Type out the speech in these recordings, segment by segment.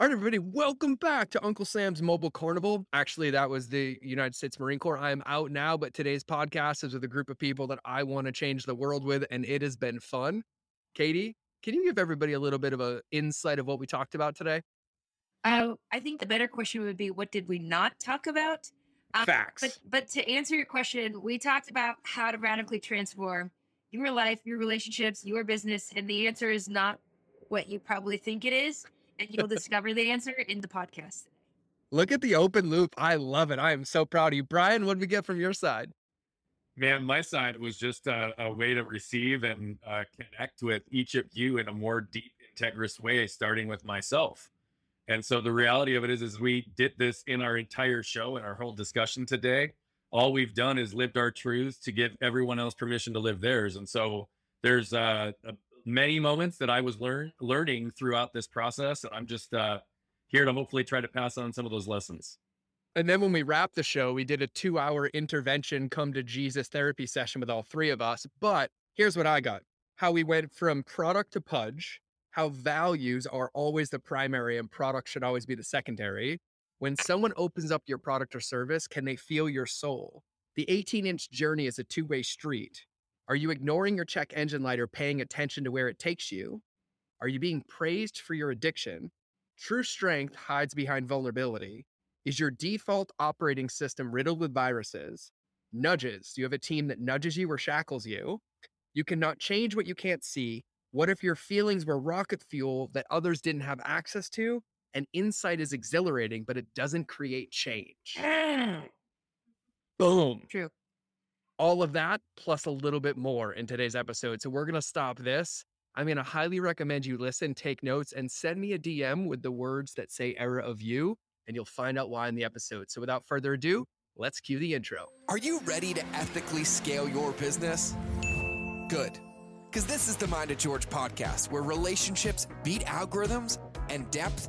All right, everybody, welcome back to Uncle Sam's Mobile Carnival. Actually, that was the United States Marine Corps. I am out now, but today's podcast is with a group of people that I want to change the world with, and it has been fun. Katie, can you give everybody a little bit of an insight of what we talked about today? Uh, I think the better question would be, what did we not talk about? Um, Facts. But but to answer your question, we talked about how to radically transform your life, your relationships, your business, and the answer is not what you probably think it is, and you'll discover the answer in the podcast. Look at the open loop. I love it. I am so proud of you. Brian, what did we get from your side? Man, my side was just a, a way to receive and uh, connect with each of you in a more deep, integrous way, starting with myself. And so the reality of it is, is we did this in our entire show and our whole discussion today. All we've done is lived our truths to give everyone else permission to live theirs. And so there's uh, many moments that I was learn learning throughout this process, and I'm just uh, here to hopefully try to pass on some of those lessons. And then when we wrapped the show, we did a two hour intervention come to Jesus therapy session with all three of us. But here's what I got how we went from product to Puj, how values are always the primary and product should always be the secondary. When someone opens up your product or service, can they feel your soul? The 18 inch journey is a two way street. Are you ignoring your check engine light or paying attention to where it takes you? Are you being praised for your addiction? True strength hides behind vulnerability. Is your default operating system riddled with viruses? Nudges. Do you have a team that nudges you or shackles you? You cannot change what you can't see. What if your feelings were rocket fuel that others didn't have access to? And insight is exhilarating, but it doesn't create change. Boom. True. All of that plus a little bit more in today's episode. So we're going to stop this. I'm going to highly recommend you listen, take notes, and send me a DM with the words that say era of you, and you'll find out why in the episode. So without further ado, let's cue the intro. Are you ready to ethically scale your business? Good. Because this is the Mind of George podcast, where relationships beat algorithms and depth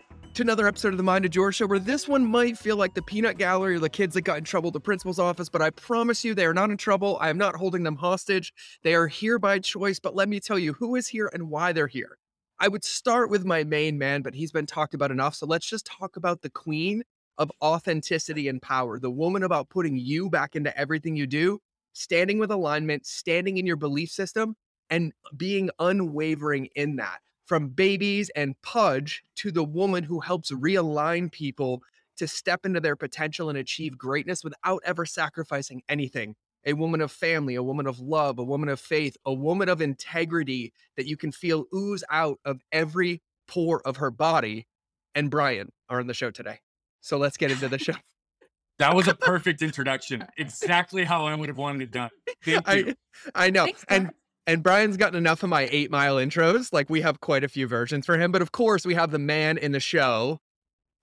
to another episode of the Mind of George show, where this one might feel like the peanut gallery or the kids that got in trouble at the principal's office, but I promise you they are not in trouble. I am not holding them hostage. They are here by choice, but let me tell you who is here and why they're here. I would start with my main man, but he's been talked about enough. So let's just talk about the queen of authenticity and power, the woman about putting you back into everything you do, standing with alignment, standing in your belief system, and being unwavering in that from babies and Puj to the woman who helps realign people to step into their potential and achieve greatness without ever sacrificing anything. A woman of family, a woman of love, a woman of faith, a woman of integrity that you can feel ooze out of every pore of her body. And Brian are on the show today. So let's get into the show. That was a perfect introduction. Exactly how I would have wanted it done. Thank you. I, I know. Thanks, and and Brian's gotten enough of my eight mile intros. Like we have quite a few versions for him. But of course, we have the man in the show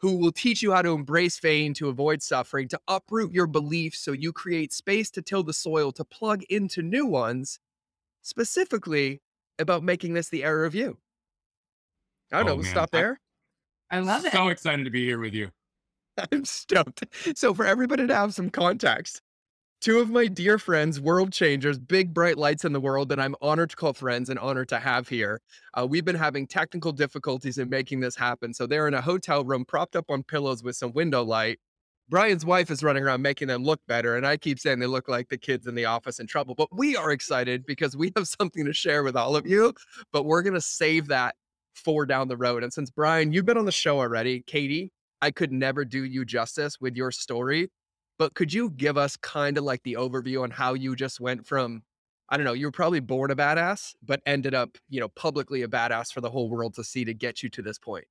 who will teach you how to embrace pain, to avoid suffering, to uproot your beliefs so you create space to till the soil, to plug into new ones, specifically about making this the era of you. I don't Oh, know. We'll man. stop there. I love it. So excited to be here with you. I'm stoked. So, for everybody to have some context, two of my dear friends, world changers, big bright lights in the world that I'm honored to call friends and honored to have here. Uh, we've been having technical difficulties in making this happen. So, they're in a hotel room propped up on pillows with some window light. Brian's wife is running around making them look better. And I keep saying they look like the kids in the office in trouble. But we are excited because we have something to share with all of you. But we're going to save that for down the road. And since Brian, you've been on the show already, Katie, I could never do you justice with your story. But could you give us kind of like the overview on how you just went from, I don't know, you were probably born a badass, but ended up, you know, publicly a badass for the whole world to see to get you to this point?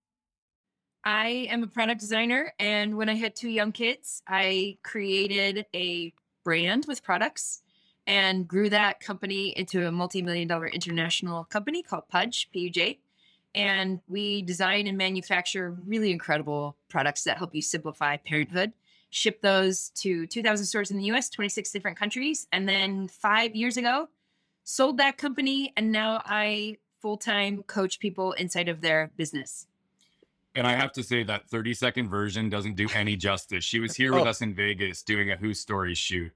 I am a product designer, and when I had two young kids, I created a brand with products and grew that company into a multi-million dollar international company called Puj, P-U-J. And we design and manufacture really incredible products that help you simplify parenthood. Shipped those to 2,000 stores in the US, 26 different countries. And then five years ago, sold that company. And now I full time coach people inside of their business. And I have to say that 30 second version doesn't do any justice. She was here with Oh. us in Vegas doing a Who Story shoot.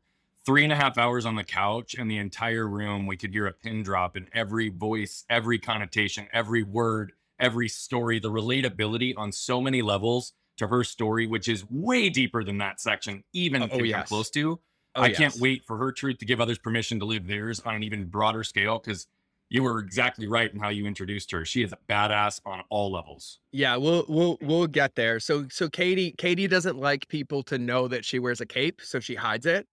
Three and a half hours on the couch, and the entire room, we could hear a pin drop in every voice, every connotation, every word, every story, the relatability on so many levels to her story, which is way deeper than that section even Oh, oh come yes. close to. Oh, I can't wait for her truth to give others permission to live theirs on an even broader scale because you were exactly right in how you introduced her. She is a badass on all levels. Yeah, we'll we'll we'll get there. So so Katie Katie doesn't like people to know that she wears a cape, so she hides it.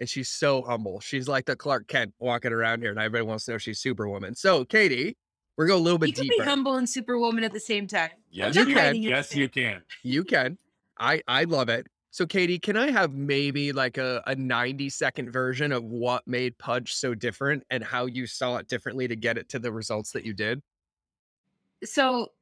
And she's so humble. She's like the Clark Kent walking around here, and everybody wants to know she's Superwoman. So Katie, we're going a little bit You can deeper. be humble and superwoman at the same time. Yes, You can. hiding Yes, you can. You can. I I love it. So Katie, can I have maybe like a, a 90 second version of what made Puj so different and how you saw it differently to get it to the results that you did? So,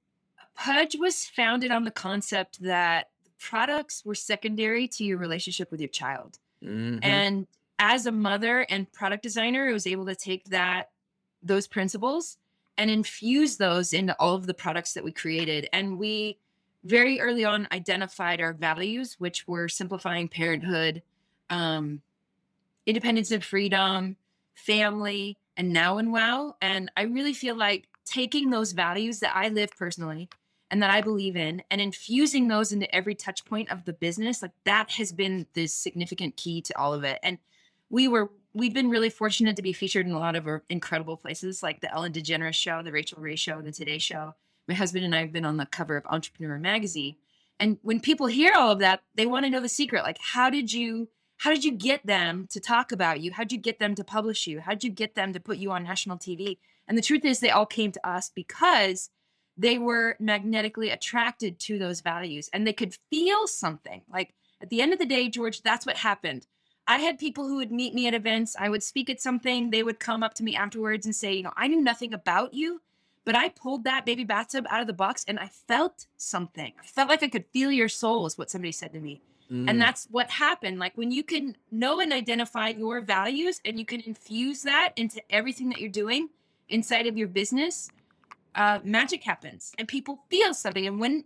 Puj was founded on the concept that products were secondary to your relationship with your child. Mhm. And as a mother and product designer, I was able to take that those principles and infuse those into all of the products that we created. And we very early on identified our values, which were simplifying parenthood, um, independence and freedom, family, and now and wow. And I really feel like taking those values that I live personally and that I believe in and infusing those into every touch point of the business, like that has been the significant key to all of it. And we were we've been really fortunate to be featured in a lot of incredible places like the Ellen DeGeneres show, the Rachael Ray show, the Today show. My husband and I have been on the cover of Entrepreneur magazine. And when people hear all of that, they want to know the secret. Like, how did you how did you get them to talk about you? How did you get them to publish you? How did you get them to put you on national TV? And the truth is they all came to us because they were magnetically attracted to those values and they could feel something. Like at the end of the day, George, that's what happened. I had people who would meet me at events. I would speak at something. They would come up to me afterwards and say, you know, I knew nothing about you, but I pulled that baby bathtub out of the box and I felt something. I felt like I could feel your soul, is what somebody said to me. Mm. And that's what happened. Like when you can know and identify your values and you can infuse that into everything that you're doing inside of your business, uh, magic happens and people feel something. And when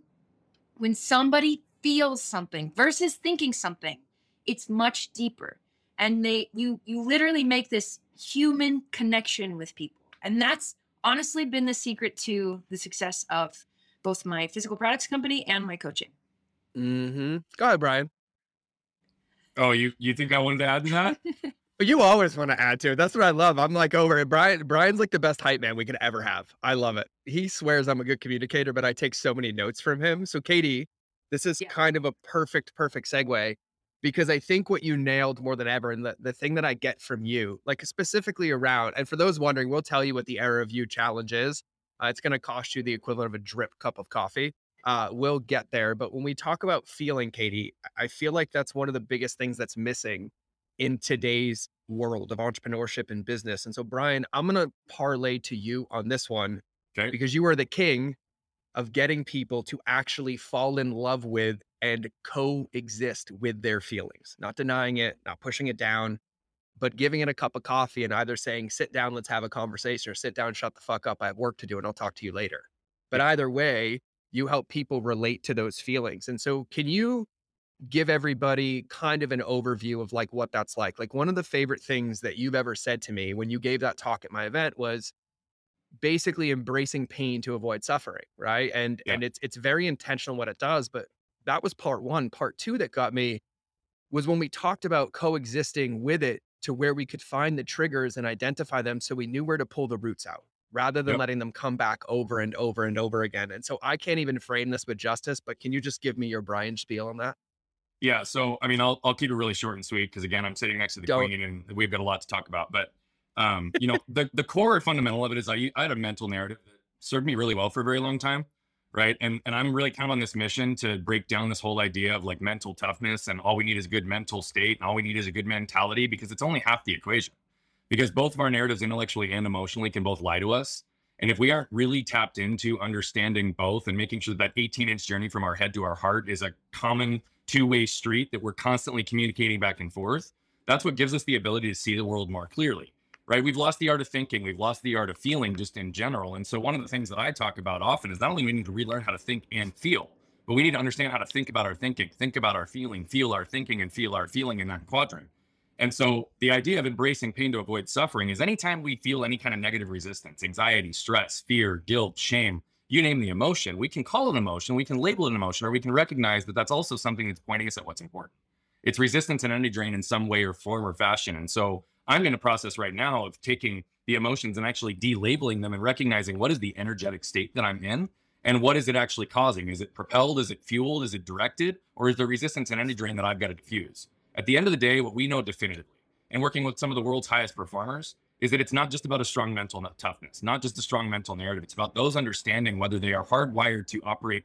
when somebody feels something versus thinking something, it's much deeper. And they you you literally make this human connection with people. And that's honestly been the secret to the success of both my physical products company and my coaching. Mm-hmm. Go ahead, Brian. Oh, you you think I wanted to add to that? But you always want to add to it. That's what I love. I'm like over it. Brian Brian's like the best hype man we could ever have. I love it. He swears I'm a good communicator, but I take so many notes from him. So Katie, this is Yeah. kind of a perfect, perfect segue because I think what you nailed more than ever, and the, the thing that I get from you, like specifically around, and for those wondering, we'll tell you what the Era of You challenge is. Uh, it's going to cost you the equivalent of a drip cup of coffee. Uh, we'll get there. But when we talk about feeling, Katie, I I feel like that's one of the biggest things that's missing in today's world of entrepreneurship and business. And so, Brian, I'm going to parlay to you on this one Okay. because you are the king of getting people to actually fall in love with and coexist with their feelings, not denying it, not pushing it down, but giving it a cup of coffee and either saying, sit down, let's have a conversation, or sit down, shut the fuck up. I have work to do and I'll talk to you later. But either way, you help people relate to those feelings. And so, can you give everybody kind of an overview of like what that's like? Like, one of the favorite things that you've ever said to me when you gave that talk at my event was, basically embracing pain to avoid suffering right and Yeah. and it's it's very intentional what it does but that was part one part two that got me was when we talked about coexisting with it to where we could find the triggers and identify them so we knew where to pull the roots out rather than Yep. letting them come back over and over and over again and so i can't even frame this with justice but can you just give me your brian spiel on that Yeah. So, I mean, I'll, I'll keep it really short and sweet because, again, I'm sitting next to the Don't. queen and we've got a lot to talk about. But, um, you know, the, the core fundamental of it is I, I had a mental narrative that served me really well for a very long time. Right. And, and I'm really kind of on this mission to break down this whole idea of like mental toughness and all we need is a good mental state and all we need is a good mentality because it's only half the equation. Because both of our narratives, intellectually and emotionally, can both lie to us. And if we aren't really tapped into understanding both and making sure that 18 inch journey from our head to our heart is a common two-way street that we're constantly communicating back and forth, that's what gives us the ability to see the world more clearly. Right? We've lost the art of thinking, we've lost the art of feeling just in general. And so one of the things that I talk about often is not only we need to relearn how to think and feel, but we need to understand how to think about our thinking, think about our feeling, feel our thinking, and feel our feeling in that quadrant. And so the idea of embracing pain to avoid suffering is anytime we feel any kind of negative resistance, anxiety, stress, fear, guilt, shame, you name the emotion, we can call it an emotion, we can label it an emotion, or we can recognize that that's also something that's pointing us at what's important. It's resistance and energy drain in some way or form or fashion. And so I'm in a process right now of taking the emotions and actually delabeling them and recognizing what is the energetic state that I'm in and what is it actually causing? Is it propelled? Is it fueled? Is it directed? Or is there resistance and energy drain that I've got to diffuse? At the end of the day, what we know definitively, and working with some of the world's highest performers, is that it's not just about a strong mental toughness, not just a strong mental narrative. It's about those understanding whether they are hardwired to operate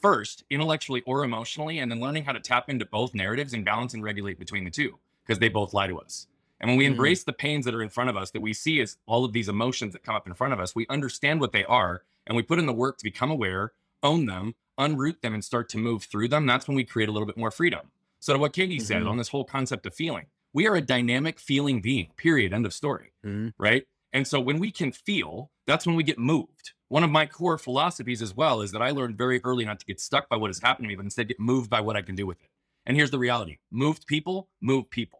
first, intellectually or emotionally, and then learning how to tap into both narratives and balance and regulate between the two because they both lie to us. And when we mm-hmm. embrace the pains that are in front of us, that we see as all of these emotions that come up in front of us, we understand what they are and we put in the work to become aware, own them, unroot them, and start to move through them. That's when we create a little bit more freedom. So, to what Katie mm-hmm. said on this whole concept of feeling, we are a dynamic feeling being, period, end of story. Mm-hmm. Right. And so, when we can feel, that's when we get moved. One of my core philosophies as well is that I learned very early not to get stuck by what has happened to me, but instead get moved by what I can do with it. And here's the reality moved people move people.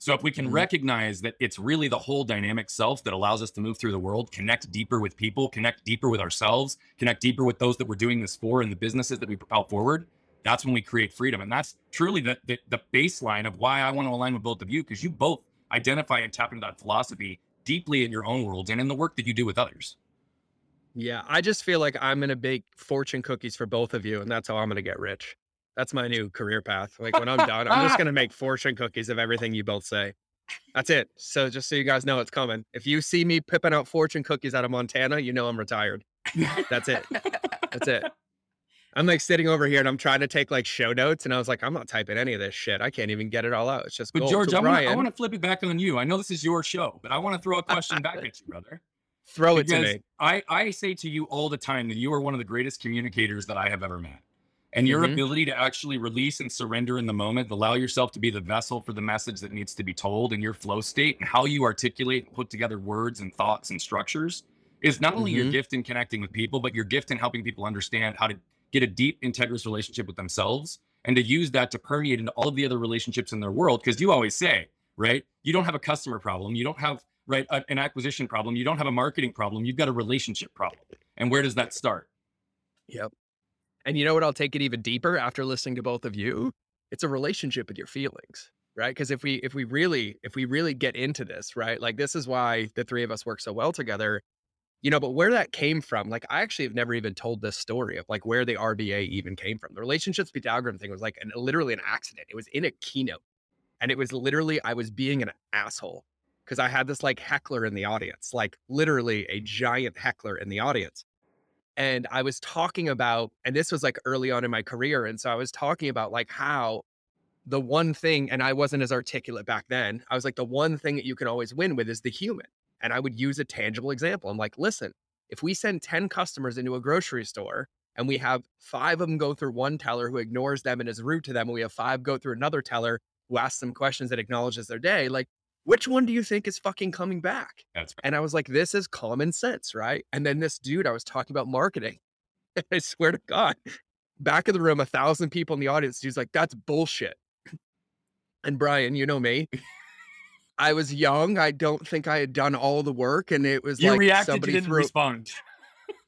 So if we can mm-hmm. recognize that it's really the whole dynamic self that allows us to move through the world, connect deeper with people, connect deeper with ourselves, connect deeper with those that we're doing this for and the businesses that we propel forward, that's when we create freedom. And that's truly the, the, the baseline of why I want to align with both of you, because you both identify and tap into that philosophy deeply in your own world and in the work that you do with others. Yeah, I just feel like I'm to bake fortune cookies for both of you, and that's how I'm going to get rich. That's my new career path. Like when I'm done, I'm just going to make fortune cookies of everything you both say. That's it. So just so you guys know it's coming. If you see me pipping out fortune cookies out of Montana, you know I'm retired. That's it. That's it. I'm like sitting over here and I'm trying to take like show notes, and I was like, I'm not typing any of this shit. I can't even get it all out. It's just. But George, so I want to flip it back on you. I know this is your show, but I want to throw a question back at you, brother. Throw it to me. I I say to you all the time that you are one of the greatest communicators that I have ever met and your mm-hmm. ability to actually release and surrender in the moment, allow yourself to be the vessel for the message that needs to be told in your flow state and how you articulate and put together words and thoughts and structures is not only mm-hmm. your gift in connecting with people, but your gift in helping people understand how to get a deep, integrous relationship with themselves and to use that to permeate into all of the other relationships in their world. Because you always say, right, you don't have a customer problem, you don't have right a, an acquisition problem, you don't have a marketing problem, you've got a relationship problem. And where does that start? Yep. And you know what? I'll take it even deeper after listening to both of you. It's a relationship with your feelings, right? Because if we if we really if we really get into this, right? Like this is why the three of us work so well together. You know, but where that came from, like I actually have never even told this story of like where the RBA even came from. The relationships beat algorithm thing was like an, literally an accident. It was in a keynote, and it was literally I was being an asshole because I had this like heckler in the audience, like literally a giant heckler in the audience and I was talking about, and this was like early on in my career. And so I was talking about like how the one thing, and I wasn't as articulate back then, I was like, the one thing that you can always win with is the human. And I would use a tangible example. I'm like, listen, if we send 10 customers into a grocery store and we have five of them go through one teller who ignores them and is rude to them, and we have five go through another teller who asks them questions and acknowledges their day, like which one do you think is fucking coming back? That's right. And I was like, this is common sense, right? And then this dude, I was talking about marketing. I swear to God, back of the room, a thousand people in the audience, he's like, that's bullshit. And Brian, you know me. I was young. I don't think I had done all the work. And it was you like reacted, somebody didn't threw, respond.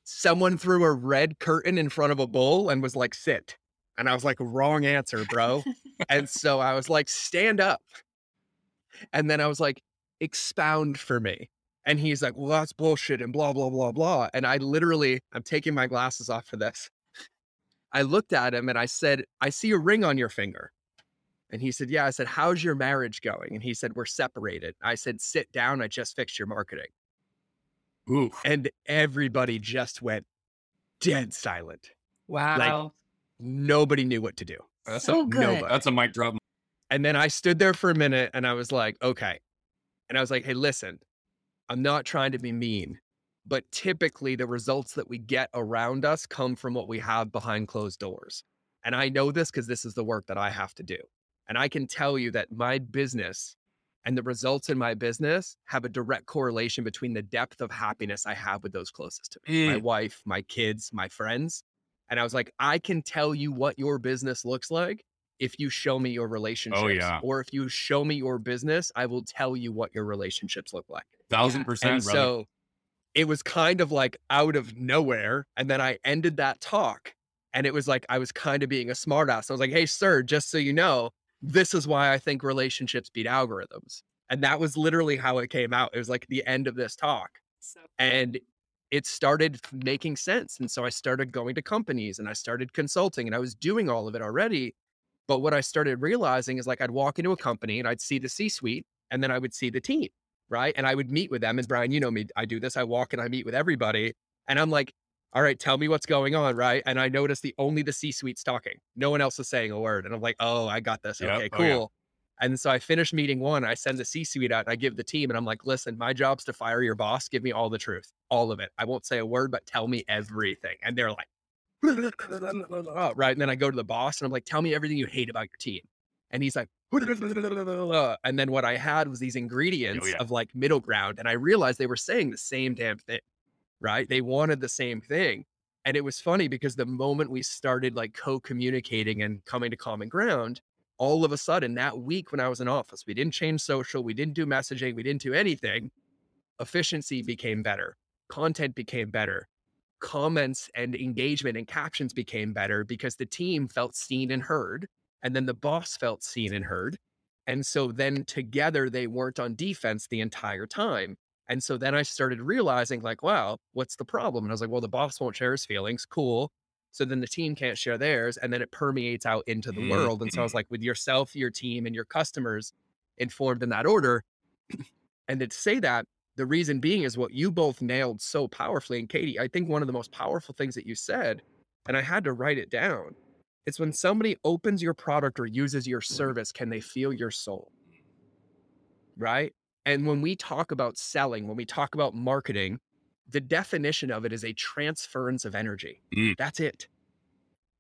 someone threw a red curtain in front of a bull and was like, sit. And I was like, wrong answer, bro. and so I was like, stand up. And then I was like, expound for me. And he's like, well, that's bullshit and blah, blah, blah, blah. And I literally, I'm taking my glasses off for this. I looked at him and I said, I see a ring on your finger. And he said, Yeah. I said, How's your marriage going? And he said, We're separated. I said, Sit down. I just fixed your marketing. Ooh. And everybody just went dead silent. Wow. Like nobody knew what to do. That's so a, good. Nobody. That's a mic drop and then I stood there for a minute and I was like, okay. And I was like, hey, listen, I'm not trying to be mean, but typically the results that we get around us come from what we have behind closed doors. And I know this because this is the work that I have to do. And I can tell you that my business and the results in my business have a direct correlation between the depth of happiness I have with those closest to me my Mm. wife, my kids, my friends. And I was like, I can tell you what your business looks like if you show me your oh, relationships. Oh, yeah. Or if you show me your business, I will tell you what your relationships look like. Thousand percent. And brother. so it was kind of like out of nowhere. And then I ended that talk. And it was like I was kind of being a smartass. I was like, hey, sir, just so you know, this is why I think relationships beat algorithms. And that was literally how it came out. It was like the end of this talk. So And it started making sense. And so I started going to companies and I started consulting and I was doing all of it already. But what I started realizing is like I'd walk into a company and I'd see the C suite and then I would see the team, right? And I would meet with them. And Brian, you know me, I do this. I walk and I meet with everybody. And I'm like, all right, tell me what's going on, right? And I noticed the only the C suite's talking. No one else is saying a word. And I'm like, oh, I got this. Yep. Okay, Oh, yeah. cool. And so I finished meeting one. I send the C suite out and I give the team, and I'm like, listen, my job's to fire your boss. Give me all the truth, all of it. I won't say a word, but tell me everything. And they're like, right. And then I go to the boss and I'm like, tell me everything you hate about your team. And he's like, and then what I had was these oh, ingredients yeah. of like middle ground. And I realized they were saying the same damn thing, right? They wanted the same thing. And it was funny because the moment we started like co communicating and coming to common ground, all of a sudden that week when I was in office, we didn't change social, we didn't do messaging, we didn't do anything. Efficiency became better, content became better, comments and engagement and captions became better because the team felt seen and heard. And then the boss felt seen and heard. And so then together they weren't on defense the entire time. And so then I started realizing, like, wow, what's the problem? And I was like, well, the boss won't share his feelings. Cool. So then the team can't share theirs. And then it permeates out into the Mm, world. And so I was like, with yourself, your team, and your customers informed in that order. and to say that, the reason being is what you both nailed so powerfully. And Katie, I think one of the most powerful things that you said, and I had to write it down, it's when somebody opens your product or uses your service, can they feel your soul? Right. And when we talk about selling, when we talk about marketing, the definition of it is a transference of energy. Mm. That's it.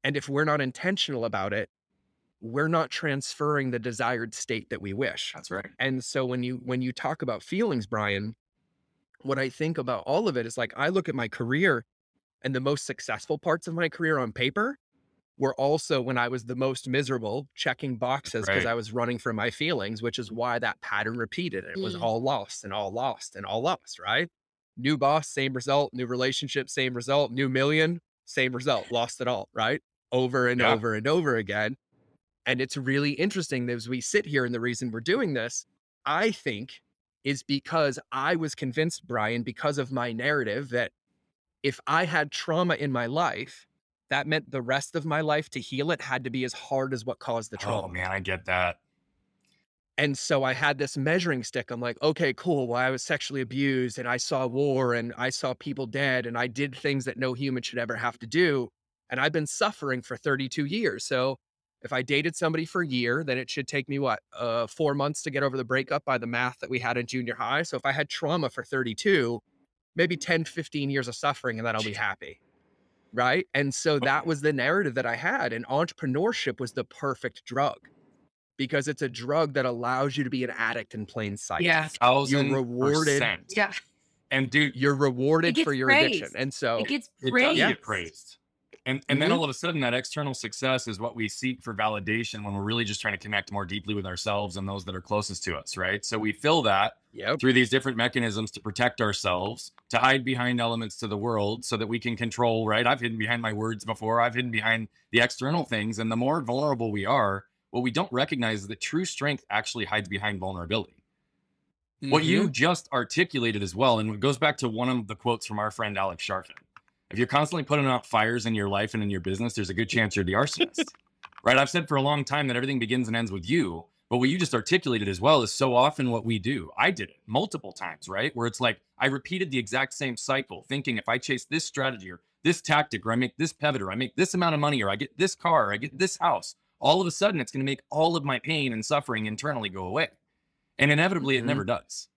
And if we're not intentional about it, we're not transferring the desired state that we wish. That's right. And so when you when you talk about feelings, Brian, what I think about all of it is like I look at my career and the most successful parts of my career on paper were also when I was the most miserable, checking boxes because Right. I was running from my feelings, which is why that pattern repeated. It was Mm. all lost and all lost and all lost, right? New boss, same result. New relationship, same result. New million, same result. Lost it all, right? Over and Yeah. over and over again. And it's really interesting that as we sit here, and the reason we're doing this, I think, is because I was convinced, Brian, because of my narrative, that if I had trauma in my life, that meant the rest of my life to heal it had to be as hard as what caused the oh, trauma. Oh man, I get that. And so I had this measuring stick. I'm like, okay, cool. Well, I was sexually abused and I saw war and I saw people dead and I did things that no human should ever have to do. And I've been suffering for 32 years. So if I dated somebody for a year, then it should take me what, uh, four months to get over the breakup by the math that we had in junior high. So if I had trauma for 32, maybe 10, 15 years of suffering and then I'll be happy. Right. And so that was the narrative that I had. And entrepreneurship was the perfect drug because it's a drug that allows you to be an addict in plain sight. yeah, Thousand rewarded- percent. yeah, And dude, You're rewarded for your praised. addiction. And so it gets it does praised. get praised. And and then Mhm. all of a sudden that external success is what we seek for validation when we're really just trying to connect more deeply with ourselves and those that are closest to us, right? So we fill that yep. through these different mechanisms to protect ourselves, to hide behind elements to the world so that we can control, right? I've hidden behind my words before, I've hidden behind the external things. And the more vulnerable we are, what we don't recognize is that true strength actually hides behind vulnerability. What you just articulated as well, and it goes back to one of the quotes from our friend Alex Charfen. If you're constantly putting out fires in your life and in your business, there's a good chance you're the arsonist. right? I've said for a long time that everything begins and ends with you. But what you just articulated as well is so often what we do. I did it multiple times, right? Where it's like I repeated the exact same cycle, thinking if I chase this strategy or this tactic, or I make this pivot, or I make this amount of money, or I get this car, or I get this house, all of a sudden it's going to make all of my pain and suffering internally go away. And inevitably, Mhm. it never does.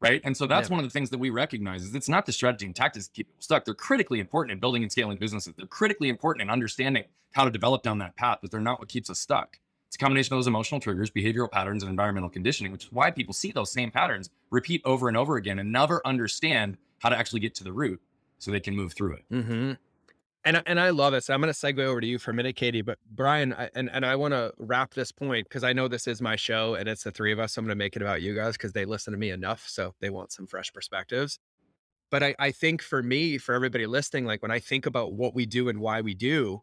Right? And so that's Yeah. one of the things that we recognize is it's not the strategy and tactics that keep people stuck. They're critically important in building and scaling businesses. They're critically important in understanding how to develop down that path, but they're not what keeps us stuck. It's a combination of those emotional triggers, behavioral patterns, and environmental conditioning, which is why people see those same patterns repeat over and over again and never understand how to actually get to the root so they can move through it. Mm-hmm. And I- and I love it. So I'm going to segue over to you for a minute, Katie. But Brian, I, and and I want to wrap this point because I know this is my show and it's the three of us. So I'm going to make it about you guys because they listen to me enough, so they want some fresh perspectives. But I I think for me, for everybody listening, like when I think about what we do and why we do,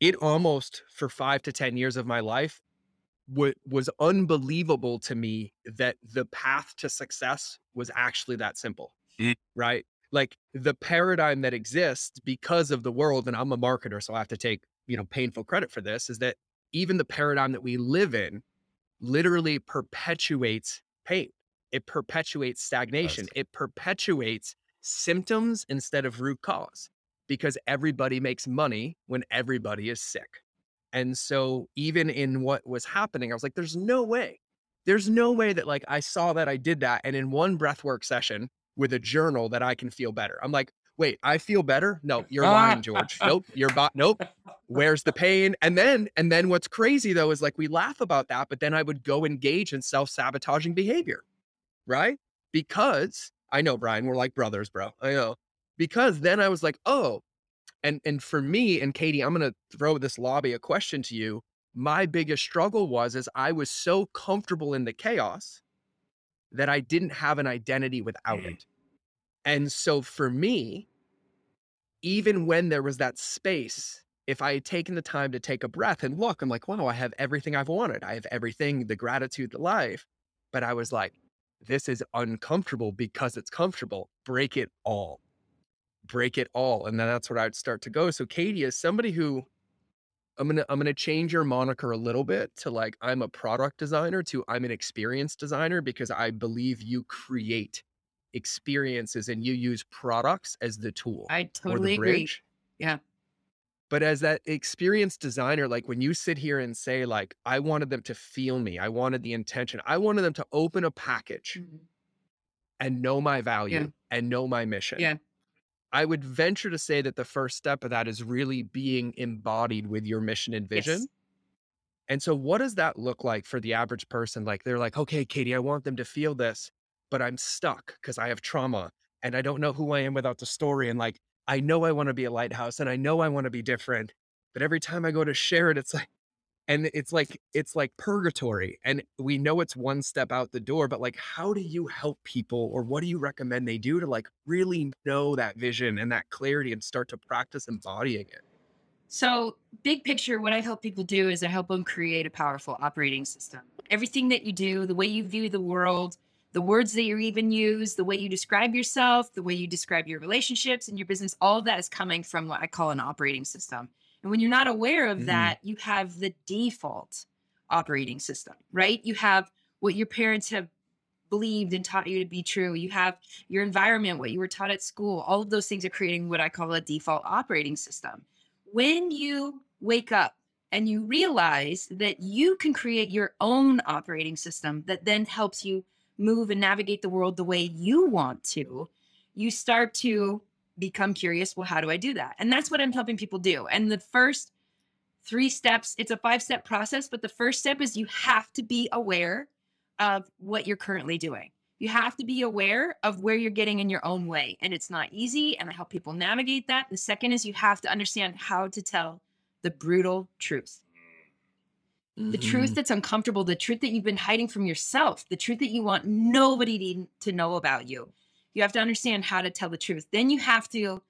it almost for five to ten years of my life wa- was unbelievable to me that the path to success was actually that simple, Mm. right? Like the paradigm that exists because of the world and i'm a marketer so i have to take you know painful credit for this is that even the paradigm that we live in literally perpetuates pain. It perpetuates stagnation. it perpetuates symptoms instead of root cause because everybody makes money when everybody is sick. And so even in what was happening i was like there's no way. There's no way that like i saw that i did that and in one breathwork session with a journal that I can feel better. I'm like, wait, I feel better? No, you're lying, George. Nope, you're bot. Nope. Where's the pain? And then, and then what's crazy though is like we laugh about that, but then I would go engage in self sabotaging behavior, right? Because I know, Brian, we're like brothers, bro. I know. Because then I was like, oh, and and for me and Katie, I'm gonna throw this lobby a question to you. My biggest struggle was is I was so comfortable in the chaos that I didn't have an identity without Mm. it. And so for me, even when there was that space, if I had taken the time to take a breath and look, I'm like, wow, I have everything I've wanted. I have everything, the gratitude, the life. But I was like, this is uncomfortable because it's comfortable. Break it all. Break it all. And then that's where I'd start to go. So Katie is somebody who I'm gonna I'm gonna change your moniker a little bit to like I'm a product designer to I'm an experience designer because I believe you create experiences and you use products as the tool I or the totally agree. Yeah. But as that experience designer, like when you sit here and say, like, I wanted them to feel me, I wanted the intention, I wanted them to open a package Mhm. and know my value and know my mission. Yeah. I would venture to say that the first step of that is really being embodied with your mission and vision. Yes. And so, what does that look like for the average person? Like, they're like, okay, Katie, I want them to feel this, but I'm stuck because I have trauma and I don't know who I am without the story. And like, I know I want to be a lighthouse and I know I want to be different, but every time I go to share it, it's like, and it's like, it's like purgatory. And we know it's one step out the door, but like, how do you help people or what do you recommend they do to like really know that vision and that clarity and start to practice embodying it? So, big picture, what I help people do is I help them create a powerful operating system. Everything that you do, the way you view the world, the words that you even use, the way you describe yourself, the way you describe your relationships and your business, all of that is coming from what I call an operating system. And when you're not aware of Mhm. that, you have the default operating system, right? You have what your parents have believed and taught you to be true. You have your environment, what you were taught at school. All of those things are creating what I call a default operating system. When you wake up and you realize that you can create your own operating system that then helps you move and navigate the world the way you want to, you start to become curious. Well, how do I do that? And that's what I'm helping people do. And the first three steps, it's a five step process, but the first step is you have to be aware of what you're currently doing. You have to be aware of where you're getting in your own way. And it's not easy. And I help people navigate that. The second is you have to understand how to tell the brutal truth the truth mm-hmm. that's uncomfortable, the truth that you've been hiding from yourself, the truth that you want nobody to, to know about you. You have to understand how to tell the truth. Then you have to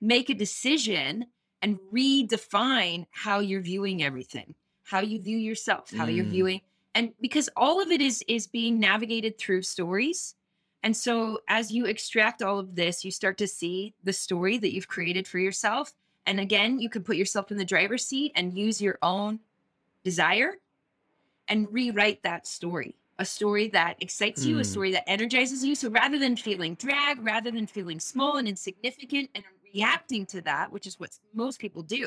make a decision and redefine how you're viewing everything, how you view yourself, how you're Mm. viewing and because all of it is is being navigated through stories. And so as you extract all of this, you start to see the story that you've created for yourself. And again, you can put yourself in the driver's seat and use your own desire and rewrite that story a story that excites you a Mm. story that energizes you so rather than feeling drag rather than feeling small and insignificant and reacting to that which is what most people do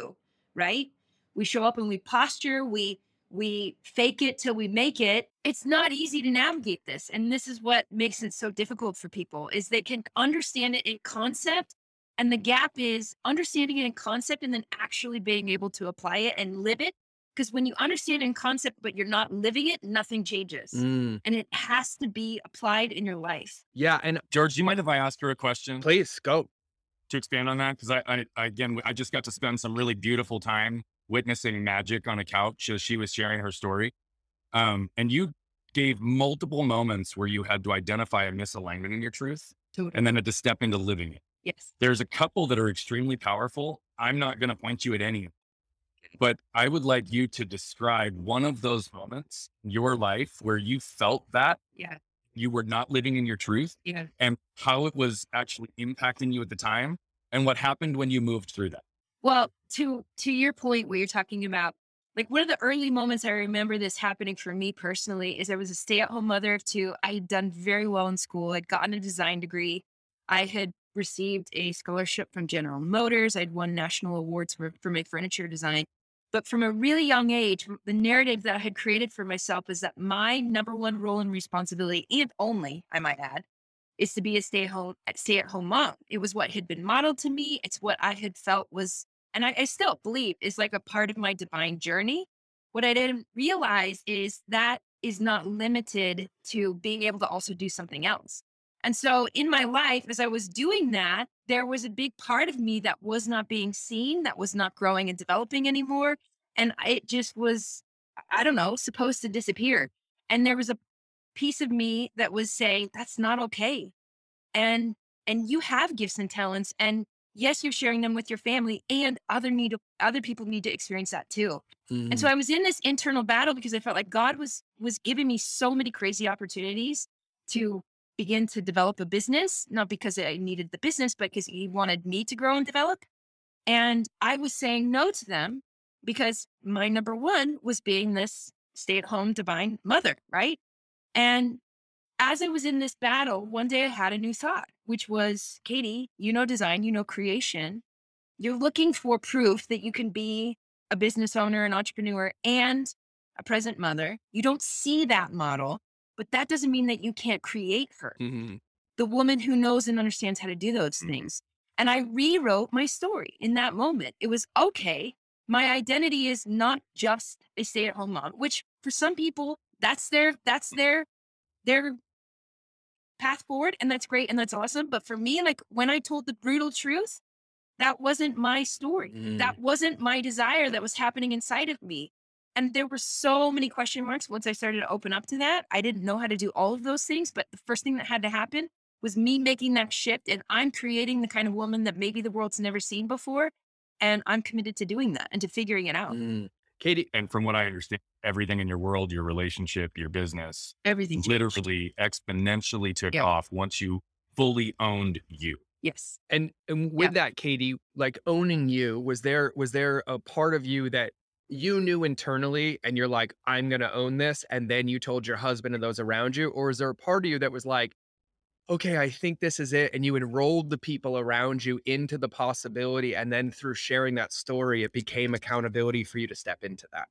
right we show up and we posture we we fake it till we make it. It's not easy to navigate this. And this is what makes it so difficult for people is they can understand it in concept. And the gap is understanding it in concept and then actually being able to apply it and live it. Because when you understand in concept, but you're not living it, nothing changes. Mm, And it has to be applied in your life. yeah, and George, do you mind if I ask her a question please go. to expand on that? Because I, I, I- again, I just got to spend some really beautiful time witnessing magic on a couch as she was sharing her story. Um, and you gave multiple moments where you had to identify a misalignment in your truth and then had to step into living it. Yes. There's a couple that are extremely powerful. I'm not going to point you at any, but I would like you to describe one of those moments in your life where you felt that Yeah. you were not living in your truth Yeah. and how it was actually impacting you at the time and what happened when you moved through that. Well, to to your point where you're talking about like one of the early moments I remember this happening for me personally is I was a stay-at-home mother of two. I had done very well in school. I'd gotten a design degree. I had received a scholarship from General Motors. I'd won national awards for, for my furniture design. But from a really young age, the narrative that I had created for myself is that my number one role and responsibility, and only, I might add, is to be a stay home stay at home mom. It was what had been modeled to me. It's what I had felt was, and I, I still believe is like a part of my divine journey. What I didn't realize is that is not limited to being able to also do something else. And so in my life, as I was doing that, there was a big part of me that was not being seen, that was not growing and developing anymore. And it just was, I don't know, supposed to disappear. And there was a piece of me that was saying, that's not okay. And and you have gifts and talents. And yes, you're sharing them with your family and other need other people need to experience that too. And so mm-hmm. I was in this internal battle because I felt like God was was giving me so many crazy opportunities to begin to develop a business, not because I needed the business, but because he wanted me to grow and develop. And I was saying no to them because my number one was being this stay-at-home divine mother, right? And as I was in this battle, one day I had a new thought, which was, Katie, you know design, you know creation. You're looking for proof that you can be a business owner, an entrepreneur, and a present mother. You don't see that model, but that doesn't mean that you can't create her, Mhm. the woman who knows and understands how to do those Mhm. things. And I rewrote my story in that moment. It was okay. My identity is not just a stay-at-home mom, which for some people, that's their that's their their path forward and that's great and that's awesome but for me like when i told the brutal truth that wasn't my story Mm. that wasn't my desire that was happening inside of me and there were so many question marks once i started to open up to that i didn't know how to do all of those things but the first thing that had to happen was me making that shift and i'm creating the kind of woman that maybe the world's never seen before and i'm committed to doing that and to figuring it out Mm. Katie, And from what I understand, everything in your world, your relationship, your business, everything changed. literally exponentially took Yeah. off once you fully owned you. yes and and with Yeah. that, Katie, like owning you, was there was there a part of you that you knew internally and you're like, I'm gonna own this, and then you told your husband and those around you, or is there a part of you that was like, okay, I think this is it, and you enrolled the people around you into the possibility, and then through sharing that story, it became accountability for you to step into that.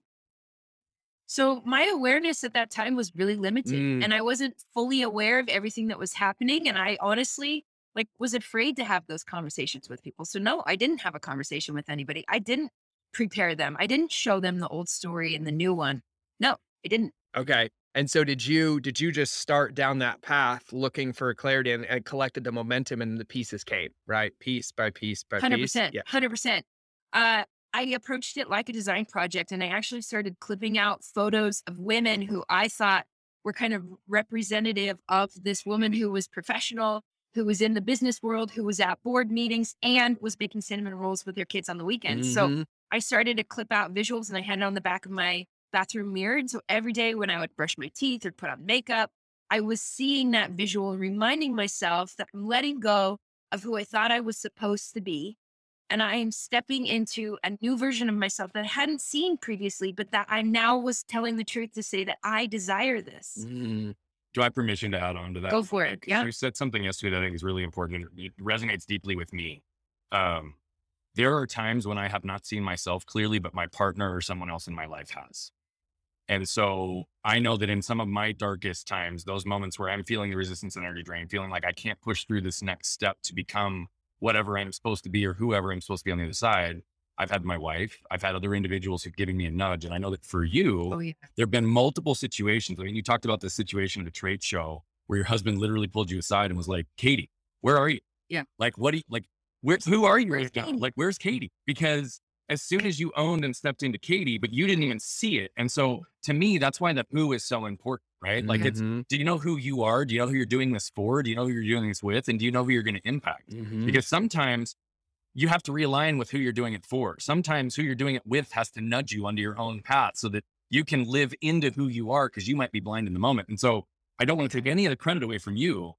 So my awareness at that time was really limited Mm. and I wasn't fully aware of everything that was happening and I honestly like was afraid to have those conversations with people. So no, I didn't have a conversation with anybody. I didn't prepare them. I didn't show them the old story and the new one. No, I didn't. Okay. And so did you did you just start down that path looking for clarity and, and collected the momentum and the pieces came, right? Piece by piece by Hundred piece. percent. Yeah. Hundred percent. Uh I approached it like a design project and I actually started clipping out photos of women who I thought were kind of representative of this woman who was professional, who was in the business world, who was at board meetings and was making cinnamon rolls with their kids on the weekends. So Mhm. I started to clip out visuals and I had it on the back of my bathroom mirror. And so every day when I would brush my teeth or put on makeup, I was seeing that visual, and reminding myself that I'm letting go of who I thought I was supposed to be. And I am stepping into a new version of myself that I hadn't seen previously, but that I now was telling the truth to say that I desire this. Mm. Do I have permission to add on to that? Go for it. Yeah. You said something yesterday that I think is really important. and It resonates deeply with me. Um, there are times when I have not seen myself clearly, but my partner or someone else in my life has. And so I know that in some of my darkest times, those moments where I'm feeling the resistance and energy drain, feeling like I can't push through this next step to become whatever I'm supposed to be or whoever I'm supposed to be on the other side, I've had my wife, I've had other individuals who've given me a nudge. And I know that for you, Oh yeah. there have been multiple situations. I mean, you talked about the situation at a trade show where your husband literally pulled you aside and was like, Katie, where are you? Yeah. Like, what do you, like, where, who are you right now? Like, where's Katie? Because as soon as you owned and stepped into Katie, but you didn't even see it. And so to me, that's why the who is so important, right? Like, it's, Mhm. do you know who you are? Do you know who you're doing this for? Do you know who you're doing this with? And do you know who you're going to impact? Mhm. Because sometimes you have to realign with who you're doing it for. Sometimes who you're doing it with has to nudge you onto your own path so that you can live into who you are because you might be blind in the moment. And so I don't want to take any of the credit away from you,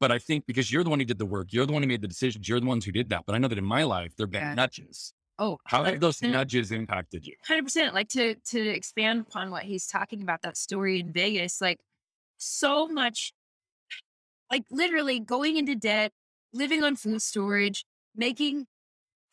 but I think because you're the one who did the work, you're the one who made the decisions, you're the ones who did that. But I know that in my life, there have been Yeah. nudges. Oh, How have those nudges impacted you? hundred percent. Like to to expand upon what he's talking about that story in Vegas, like so much, like literally going into debt, living on food storage, making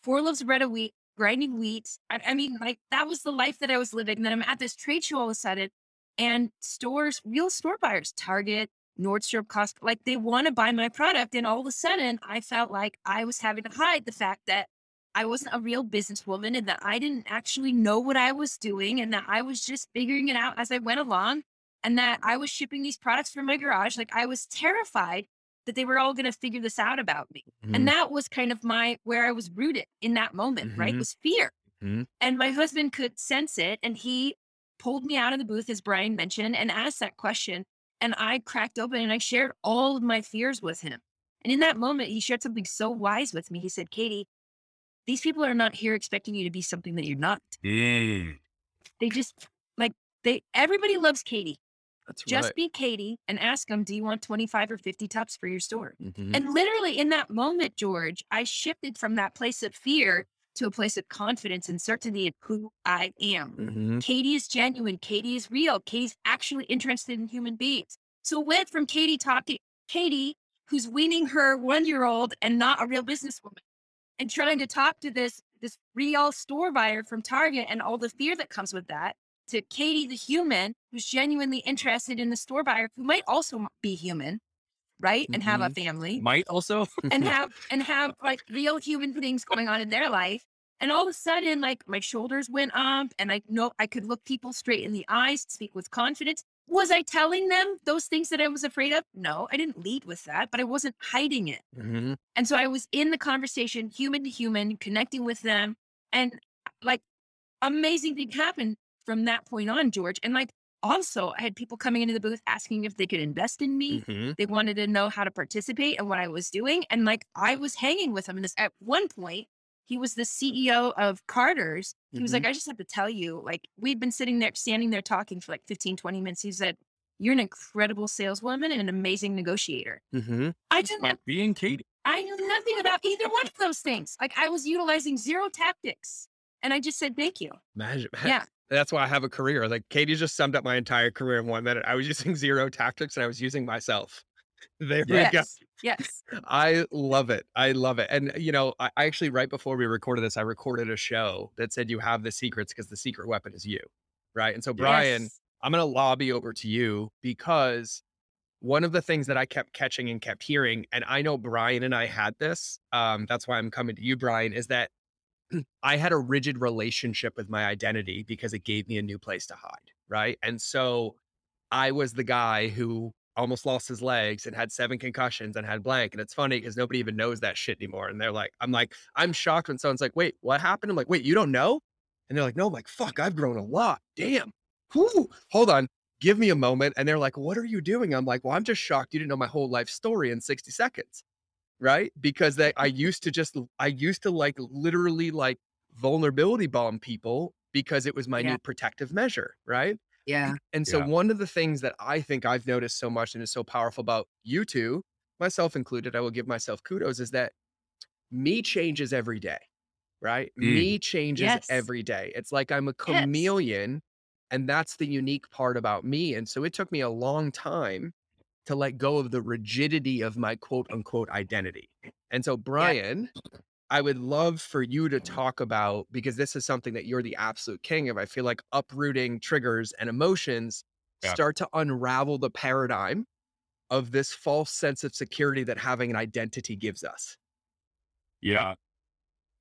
four loaves of bread a week, grinding wheat. I, I mean, like that was the life that I was living. And then I'm at this trade show all of a sudden, and stores, real store buyers, Target, Nordstrom, Costco, like they want to buy my product, and all of a sudden, I felt like I was having to hide the fact that I wasn't a real businesswoman and that I didn't actually know what I was doing and that I was just figuring it out as I went along and that I was shipping these products from my garage. Like I was terrified that they were all going to figure this out about me. Mhm. And that was kind of my where I was rooted in that moment, right? Mhm. Was fear. Mhm. And my husband could sense it and he pulled me out of the booth, as Brian mentioned, and asked that question. And I cracked open and I shared all of my fears with him. And in that moment, he shared something so wise with me. He said, Katie, these people are not here expecting you to be something that you're not. Mm. They just like they everybody loves Katie. That's Just right. be Katie and ask them, do you want 25 or 50 tops for your store? Mhm. And literally in that moment, George, I shifted from that place of fear to a place of confidence and certainty in who I am. Mhm. Katie is genuine. Katie is real. Katie's actually interested in human beings. So it went from Katie talking, Katie, who's weaning her one year old and not a real businesswoman, and trying to talk to this this real store buyer from Target and all the fear that comes with that, to Katie, the human, who's genuinely interested in the store buyer who might also be human, right, and have a family Might also. and have and have like real human things going on in their life. And all of a sudden, like my shoulders went up, and I know I could look people straight in the eyes, speak with confidence. Was I telling them those things that I was afraid of? No, I didn't lead with that, but I wasn't hiding it. Mhm. And so I was in the conversation, human to human, connecting with them, and like amazing thing happened from that point on, George. And like also, I had people coming into the booth asking if they could invest in me. Mhm. They wanted to know how to participate and what I was doing. And like I was hanging with him. And this at one point, he was the CEO of Carter's. He was like, I just have to tell you, like, we'd been sitting there, standing there talking for like 15, 20 minutes. He said, You're an incredible saleswoman and an amazing negotiator. Mhm. I didn't Like being Katie. I knew nothing about either one of those things. Like I was utilizing zero tactics. And I just said, Thank you. Imagine. Yeah. That's why I have a career. Like Katie just summed up my entire career in one minute. I was using zero tactics and I was using myself. There we go. Yes. Yes. I love it. I love it. And you know, I, I actually right before we recorded this, I recorded a show that said you have the secrets because the secret weapon is you. Right. And so Brian, Yes. I'm gonna lobby over to you because one of the things that I kept catching and kept hearing, and I know Brian and I had this, um, that's why I'm coming to you, Brian, is that I had a rigid relationship with my identity because it gave me a new place to hide. Right. And so I was the guy who almost lost his legs and had seven concussions and had blank. And it's funny because nobody even knows that shit anymore. And they're like, I'm like, I'm shocked when someone's like, wait, what happened? I'm like, wait, you don't know? And they're like, no, I'm like, fuck, I've grown a lot. Damn. Whew. Hold on. Give me a moment. And they're like, what are you doing? I'm like, well, I'm just shocked you didn't know my whole life story in 60 seconds. Right. Because they, I used to just, I used to like literally like vulnerability bomb people because it was my Yeah. new protective measure. Right. Yeah. And so Yeah. one of the things that I think I've noticed so much and is so powerful about you two, myself included, I will give myself kudos, is that me changes every day. Right? Mm. Me changes Yes. every day. It's like I'm a Yes. chameleon. And that's the unique part about me. And so it took me a long time to let go of the rigidity of my quote unquote identity. And so, Brian, I would love for you to talk about because this is something that you're the absolute king of. I feel like uprooting triggers and emotions Yeah. start to unravel the paradigm of this false sense of security that having an identity gives us. Yeah.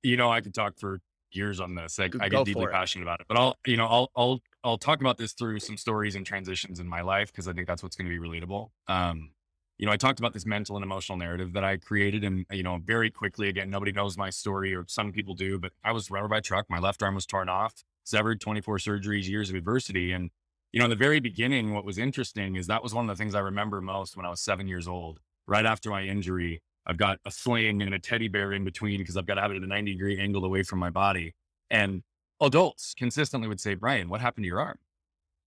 You know, I could talk for years on this. I, I get deeply passionate about it, but I'll, you know, I'll, I'll, I'll talk about this through some stories and transitions in my life because I think that's what's going to be relatable. Um, you know, I talked about this mental and emotional narrative that I created, and you know, very quickly. Again, nobody knows my story, or some people do, but I was run over by truck. My left arm was torn off, severed, twenty four surgeries, years of adversity, and you know, in the very beginning, what was interesting is that was one of the things I remember most when I was seven years old. Right after my injury, I've got a sling and a teddy bear in between because I've got to have it at a 90 degree angle away from my body. And adults consistently would say, Brian, what happened to your arm?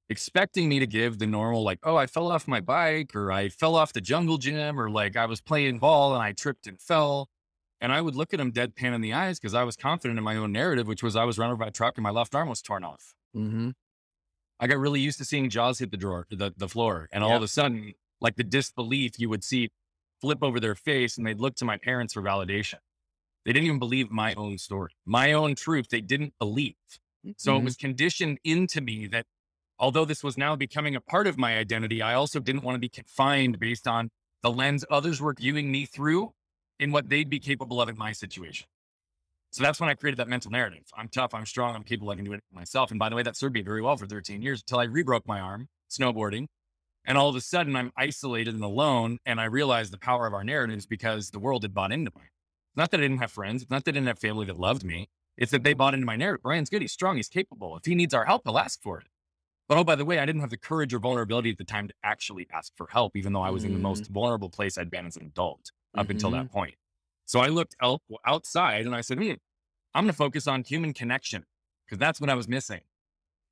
Expecting me to give the normal, like, oh, I fell off my bike or I fell off the jungle gym or like I was playing ball and I tripped and fell. And I would look at them deadpan in the eyes because I was confident in my own narrative, which was I was run over by a truck and my left arm was torn off. Mm-hmm. I got really used to seeing jaws hit the drawer, the, the floor. And all Yeah. of a sudden, like the disbelief you would see flip over their face and they'd look to my parents for validation. They didn't even believe my own story, my own truth. They didn't believe. So it mm-hmm. was conditioned into me that although this was now becoming a part of my identity, I also didn't want to be confined based on the lens others were viewing me through in what they'd be capable of in my situation. So that's when I created that mental narrative. I'm tough, I'm strong, I'm capable, I can do it myself. And by the way, that served me very well for 13 years until I re-broke my arm snowboarding. And all of a sudden I'm isolated and alone. And I realized the power of our narratives because the world had bought into mine. It's not that I didn't have friends. It's not that I didn't have family that loved me. It's that they bought into my narrative. Brian's good. He's strong. He's capable. If he needs our help, he'll ask for it. But oh, by the way, I didn't have the courage or vulnerability at the time to actually ask for help, even though I was in the most vulnerable place I'd been as an adult up until that point. So I looked out, outside and I said, hmm, I'm going to focus on human connection because that's what I was missing.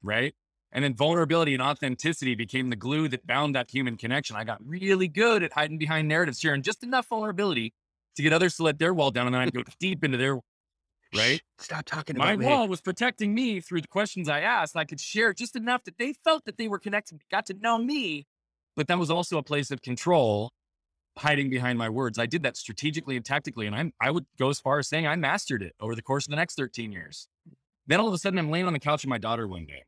Right. And then vulnerability and authenticity became the glue that bound that human connection. I got really good at hiding behind narratives, sharing just enough vulnerability to get others to let their wall down. And then I'd go deep into their, right? Stop talking My me. wall was protecting me through the questions I asked. I could share just enough that they felt that they were connected, got to know me. But that was also a place of control, hiding behind my words. I did that strategically and tactically. And I'm, I would go as far as saying I mastered it over the course of the next 13 years. Then all of a sudden, I'm laying on the couch with my daughter one day.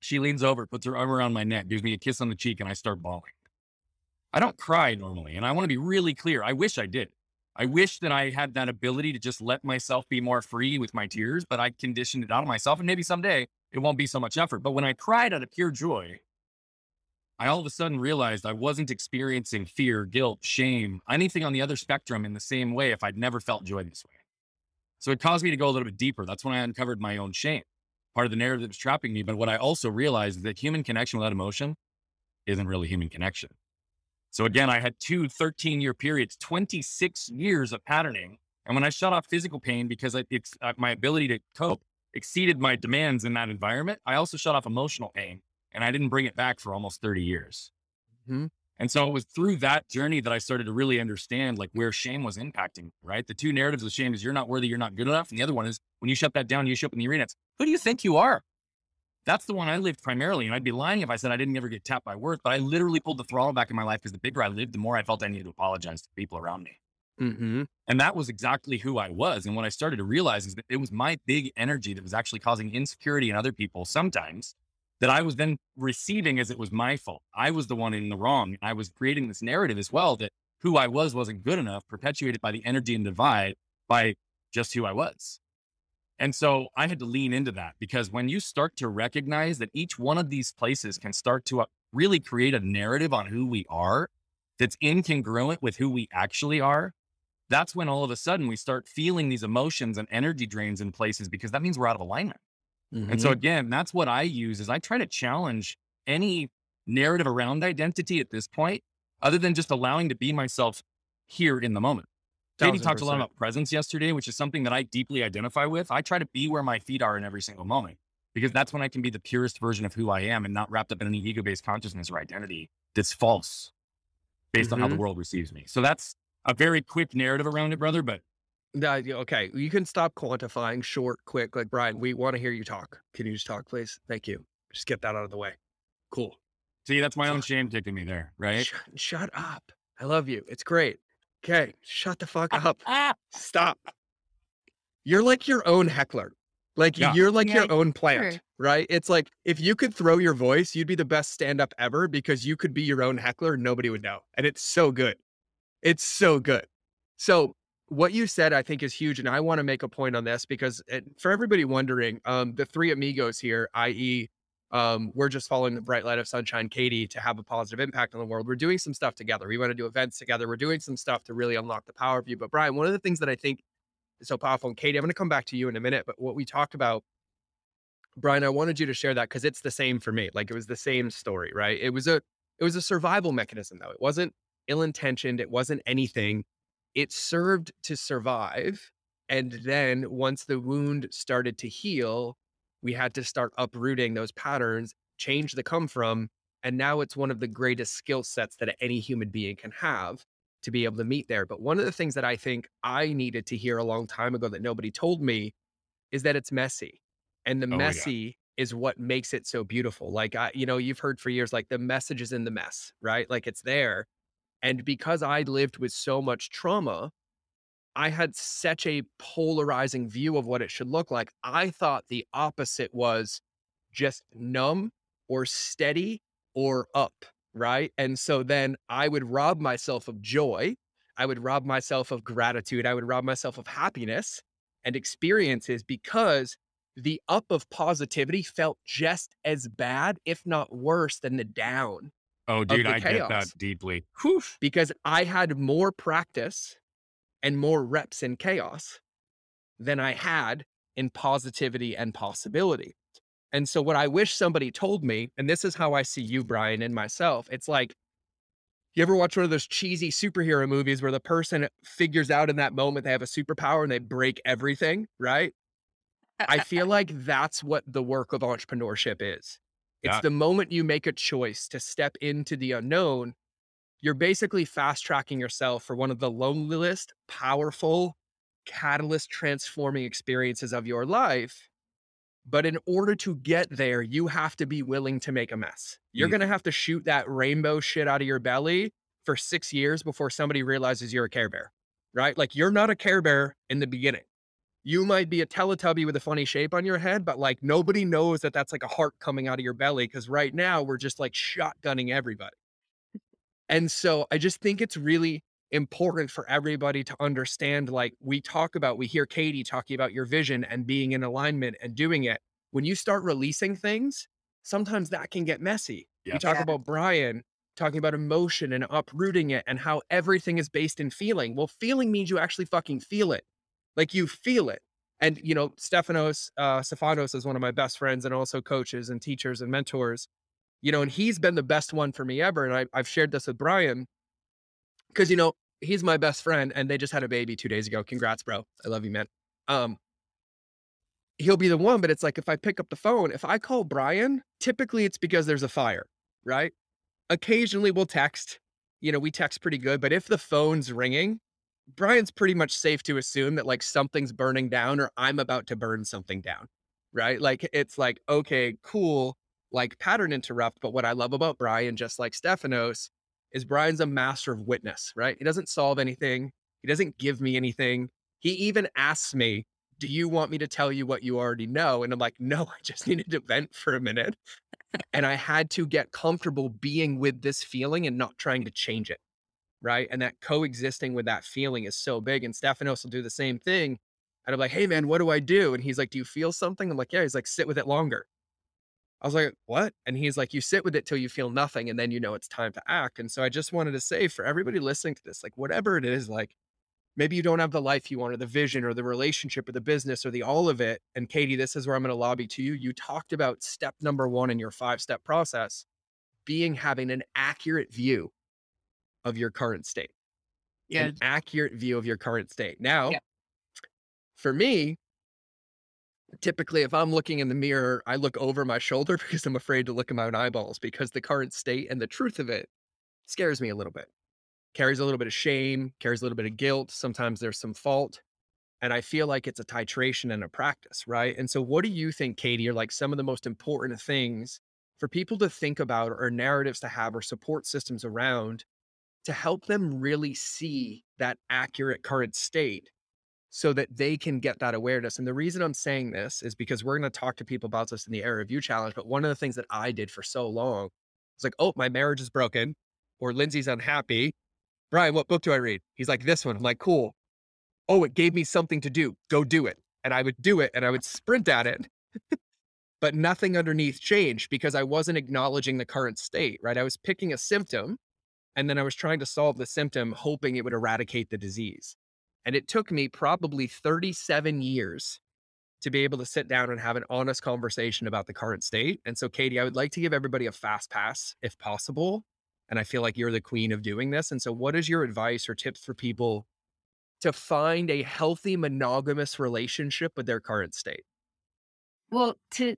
She leans over, puts her arm around my neck, gives me a kiss on the cheek, and I start bawling. I don't cry normally. And I want to be really clear. I wish I did. I wish that I had that ability to just let myself be more free with my tears, but I conditioned it out of myself. And maybe someday it won't be so much effort. But when I cried out of pure joy, I all of a sudden realized I wasn't experiencing fear, guilt, shame, anything on the other spectrum in the same way if I'd never felt joy this way. So it caused me to go a little bit deeper. That's when I uncovered my own shame, part of the narrative that was trapping me. But what I also realized is that human connection without emotion isn't really human connection. So again, I had two 13 year periods, 26 years of patterning. And when I shut off physical pain because I, it's, uh, my ability to cope exceeded my demands in that environment, I also shut off emotional pain and I didn't bring it back for almost 30 years. Mhm. And so it was through that journey that I started to really understand like where shame was impacting, right? The two narratives of shame is you're not worthy, you're not good enough. And the other one is when you shut that down, you show up in the arena, it's who do you think you are? That's the one I lived primarily. And I'd be lying if I said I didn't ever get tapped by worth, but I literally pulled the throttle back in my life because the bigger I lived, the more I felt I needed to apologize to people around me. Mm-hmm. And that was exactly who I was. And what I started to realize is that it was my big energy that was actually causing insecurity in other people sometimes that I was then receiving as it was my fault. I was the one in the wrong. I was creating this narrative as well that who I was wasn't good enough, perpetuated by the energy and divide by just who I was. And so I had to lean into that because when you start to recognize that each one of these places can start to uh, really create a narrative on who we are that's incongruent with who we actually are, that's when all of a sudden we start feeling these emotions and energy drains in places because that means we're out of alignment. And so again, that's what I use is I try to challenge any narrative around identity at this point, other than just allowing to be myself here in the moment. Katie talked a lot about presence yesterday, which is something that I deeply identify with. I try to be where my feet are in every single moment because that's when I can be the purest version of who I am and not wrapped up in any ego based consciousness or identity that's false based on how the Mhm. world receives me. So that's a very quick narrative around it, brother. But yeah, okay. You can stop quantifying short, quick. Like Brian, we want to hear you talk. Can you just talk, please? Thank you. Just get that out of the way. Cool. see, that's my own shame kicking me there, right? Shut, shut up. I love you. It's great. Okay. Shut the fuck up. Ah, Stop. you're like your own heckler. Like Yeah. you're like Yeah, your own plant, sure. right? It's like if you could throw your voice, you'd be the best stand up ever because you could be your own heckler and nobody would know. And it's so good. It's so good. So what you said, I think, is huge, and I want to make a point on this because it, for everybody wondering, um, the three amigos here, i.e., um, we're just following the bright light of sunshine, Katie, to have a positive impact on the world. We're doing some stuff together. We want to do events together. We're doing some stuff to really unlock the power of you. But Brian, one of the things that I think is so powerful, and Katie, I'm going to come back to you in a minute. But what we talked about, Brian, I wanted you to share that because it's the same for me. Like it was the same story, right? It was a it was a survival mechanism, though. It wasn't ill intentioned. It wasn't anything it served to survive. And then once the wound started to heal, we had to start uprooting those patterns, change the come from. And now it's one of the greatest skill sets that any human being can have to be able to meet there. But one of the things that I think I needed to hear a long time ago that nobody told me is that it's messy. And the Oh, yeah. messy is what makes it so beautiful. Like I, you know, you've heard for years, like the message is in the mess, right? Like it's there. And because I lived with so much trauma, I had such a polarizing view of what it should look like. I thought the opposite was just numb or steady or up, right? And so then I would rob myself of joy. I would rob myself of gratitude. I would rob myself of happiness and experiences because the up of positivity felt just as bad, if not worse, than the down Oh, dude, the I get that deeply. Whew. because I had more practice and more reps in chaos than I had in positivity and possibility. And so, what I wish somebody told me, and this is how I see you, Brian, and myself, it's like, you ever watch one of those cheesy superhero movies where the person figures out in that moment they have a superpower and they break everything, right? I feel like that's what the work of entrepreneurship is. It's Yeah. the moment you make a choice to step into the unknown, you're basically fast tracking yourself for one of the loneliest, powerful, catalyst transforming experiences of your life. But in order to get there, you have to be willing to make a mess. You're Mm. going to have to shoot that rainbow shit out of your belly for six years before somebody realizes you're a Care Bear, right? Like you're not a Care Bear in the beginning. You might be a Teletubby with a funny shape on your head, but like nobody knows that that's like a heart coming out of your belly because right now we're just like shotgunning everybody. And so I just think it's really important for everybody to understand like we talk about, we hear Katie talking about your vision and being in alignment and doing it. When you start releasing things, sometimes that can get messy. Yeah. You talk Yeah. about Brian talking about emotion and uprooting it and how everything is based in feeling. Well, feeling means you actually fucking feel it. Like you feel it. And you know, Stephanos, uh Stefanos is one of my best friends and also coaches and teachers and mentors. You know, and he's been the best one for me ever. And I, I've shared this with Brian because you know he's my best friend, and they just had a baby two days ago. Congrats, bro! I love you, man. Um, he'll be the one, but it's like if I pick up the phone, if I call Brian, typically it's because there's a fire, right? Occasionally we'll text. You know, we text pretty good, but if the phone's ringing, Brian's pretty much safe to assume that like something's burning down or I'm about to burn something down, right? Like it's like, okay, cool, like pattern interrupt. But what I love about Brian, just like Stefanos, is Brian's a master of witness, right? He doesn't solve anything, he doesn't give me anything. He even asks me, Do you want me to tell you what you already know? And I'm like, No, I just needed to vent for a minute. and I had to get comfortable being with this feeling and not trying to change it right? And that coexisting with that feeling is so big. And Stefanos will do the same thing. And I'm like, hey man, what do I do? And he's like, do you feel something? I'm like, yeah. He's like, sit with it longer. I was like, what? And he's like, you sit with it till you feel nothing, and then you know it's time to act. And so I just wanted to say for everybody listening to this, like whatever it is, like maybe you don't have the life you want, or the vision, or the relationship, or the business, or the all of it. And Katie, this is where I'm going to lobby to you. You talked about step number one in your five step process being having an accurate view of your current state. Yeah. An accurate view of your current state. Now, Yeah. for me, typically if I'm looking in the mirror, I look over my shoulder because I'm afraid to look at my own eyeballs because the current state and the truth of it scares me a little bit. Carries a little bit of shame, carries a little bit of guilt. Sometimes there's some fault. And I feel like it's a titration and a practice, right? And so, what do you think, Katie, are like some of the most important things for people to think about or narratives to have or support systems around to help them really see that accurate current state so that they can get that awareness. And the reason I'm saying this is because we're going to talk to people about this in the Area Review Challenge. But one of the things that I did for so long was like, oh, my marriage is broken or Lindsay's unhappy. Brian, what book do I read? He's like, this one. I'm like, cool. Oh, it gave me something to do. Go do it. And I would do it and I would sprint at it. but nothing underneath changed because I wasn't acknowledging the current state, right? I was picking a symptom and then I was trying to solve the symptom, hoping it would eradicate the disease. And it took me probably 37 years to be able to sit down and have an honest conversation about the current state. And so, Katie, I would like to give everybody a fast pass if possible. And I feel like you're the queen of doing this. And so, what is your advice or tips for people to find a healthy monogamous relationship with their current state? Well, to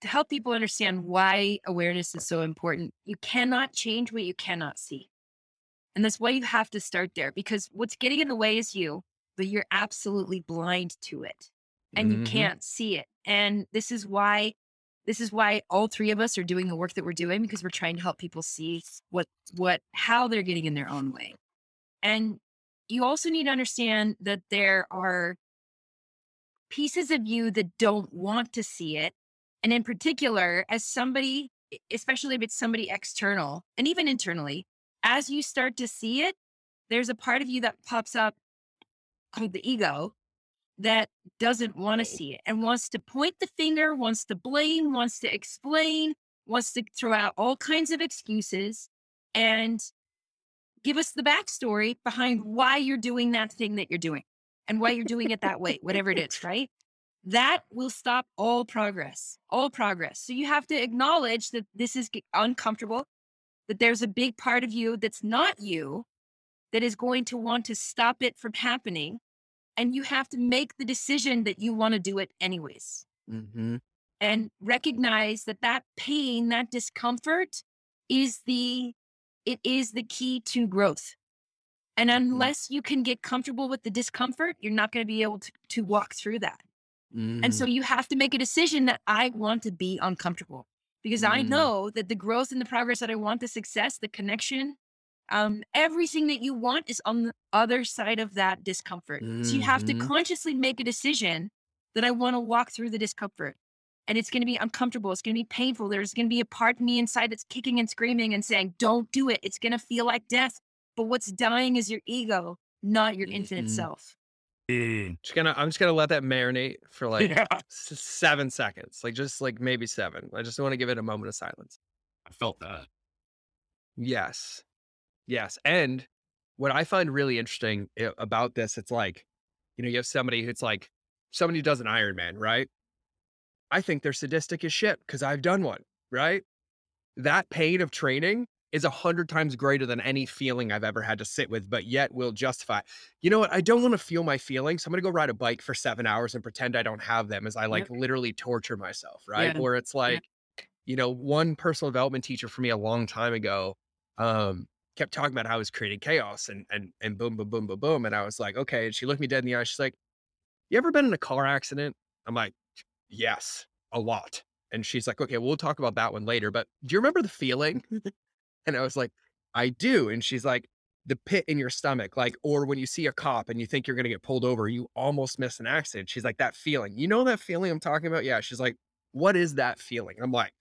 to help people understand why awareness is so important, you cannot change what you cannot see. And that's why you have to start there because what's getting in the way is you, but you're absolutely blind to it and mm-hmm. you can't see it. And this is why this is why all three of us are doing the work that we're doing because we're trying to help people see what what how they're getting in their own way. And you also need to understand that there are pieces of you that don't want to see it and in particular, as somebody, especially if it's somebody external and even internally, as you start to see it, there's a part of you that pops up called the ego that doesn't want to see it and wants to point the finger, wants to blame, wants to explain, wants to throw out all kinds of excuses and give us the backstory behind why you're doing that thing that you're doing and why you're doing it that way, whatever it is, right? that will stop all progress, all progress. So you have to acknowledge that this is uncomfortable, that there's a big part of you that's not you that is going to want to stop it from happening. And you have to make the decision that you want to do it anyways. Mm-hmm. And recognize that that pain, that discomfort is the, it is the key to growth. And mm-hmm. unless you can get comfortable with the discomfort, you're not going to be able to, to walk through that. Mm. And so you have to make a decision that I want to be uncomfortable because mm. I know that the growth and the progress that I want, the success, the connection, um, everything that you want is on the other side of that discomfort. Mm-hmm. So you have to mm-hmm. consciously make a decision that I want to walk through the discomfort. And it's going to be uncomfortable. It's going to be painful. There's going to be a part of me inside that's kicking and screaming and saying, don't do it. It's going to feel like death. But what's dying is your ego, not your infinite mm-hmm. Self. Just gonna, I'm just gonna let that marinate for like yeah. s- seven seconds, like just like maybe seven. I just want to give it a moment of silence. I felt that. Yes, yes, and what I find really interesting about this, it's like, you know, you have somebody who's like somebody who does an Ironman, right? I think they're sadistic as shit because I've done one, right? That pain of training is a hundred times greater than any feeling I've ever had to sit with, but yet will justify. You know what? I don't want to feel my feelings. So I'm gonna go ride a bike for seven hours and pretend I don't have them as I like literally torture myself, right? Yeah. Where it's like, yeah. you know, one personal development teacher for me a long time ago, um, kept talking about how I was creating chaos and and and boom, boom, boom, boom, boom. And I was like, okay. And she looked me dead in the eye. She's like, You ever been in a car accident? I'm like, Yes, a lot. And she's like, okay, we'll talk about that one later. But do you remember the feeling? And I was like, I do. And she's like, the pit in your stomach, like, or when you see a cop and you think you're going to get pulled over, you almost miss an accident. She's like, that feeling, you know, that feeling I'm talking about? Yeah. She's like, what is that feeling? I'm like,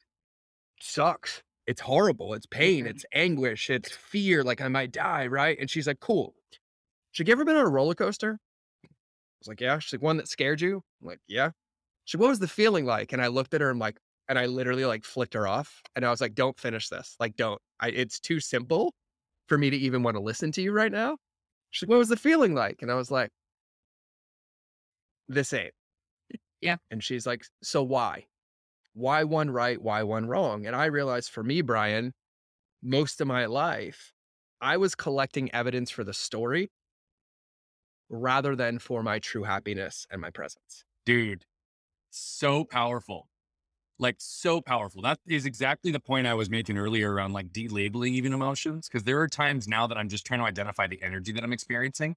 sucks. It's horrible. It's pain. Mm-hmm. It's anguish. It's fear. Like I might die. Right. And she's like, cool. She's like, you ever been on a roller coaster? I was like, yeah. She's like, one that scared you? I'm like, yeah. She, what was the feeling like? And I looked at her and I'm like, and I literally like flicked her off. And I was like, don't finish this. Like, don't. I, it's too simple for me to even want to listen to you right now. She's like, what was the feeling like? And I was like, this ain't. Yeah. And she's like, so why? Why one right? Why one wrong? And I realized for me, Brian, most of my life, I was collecting evidence for the story rather than for my true happiness and my presence. Dude, so powerful like so powerful. That is exactly the point I was making earlier around like delabeling even emotions. Cause there are times now that I'm just trying to identify the energy that I'm experiencing.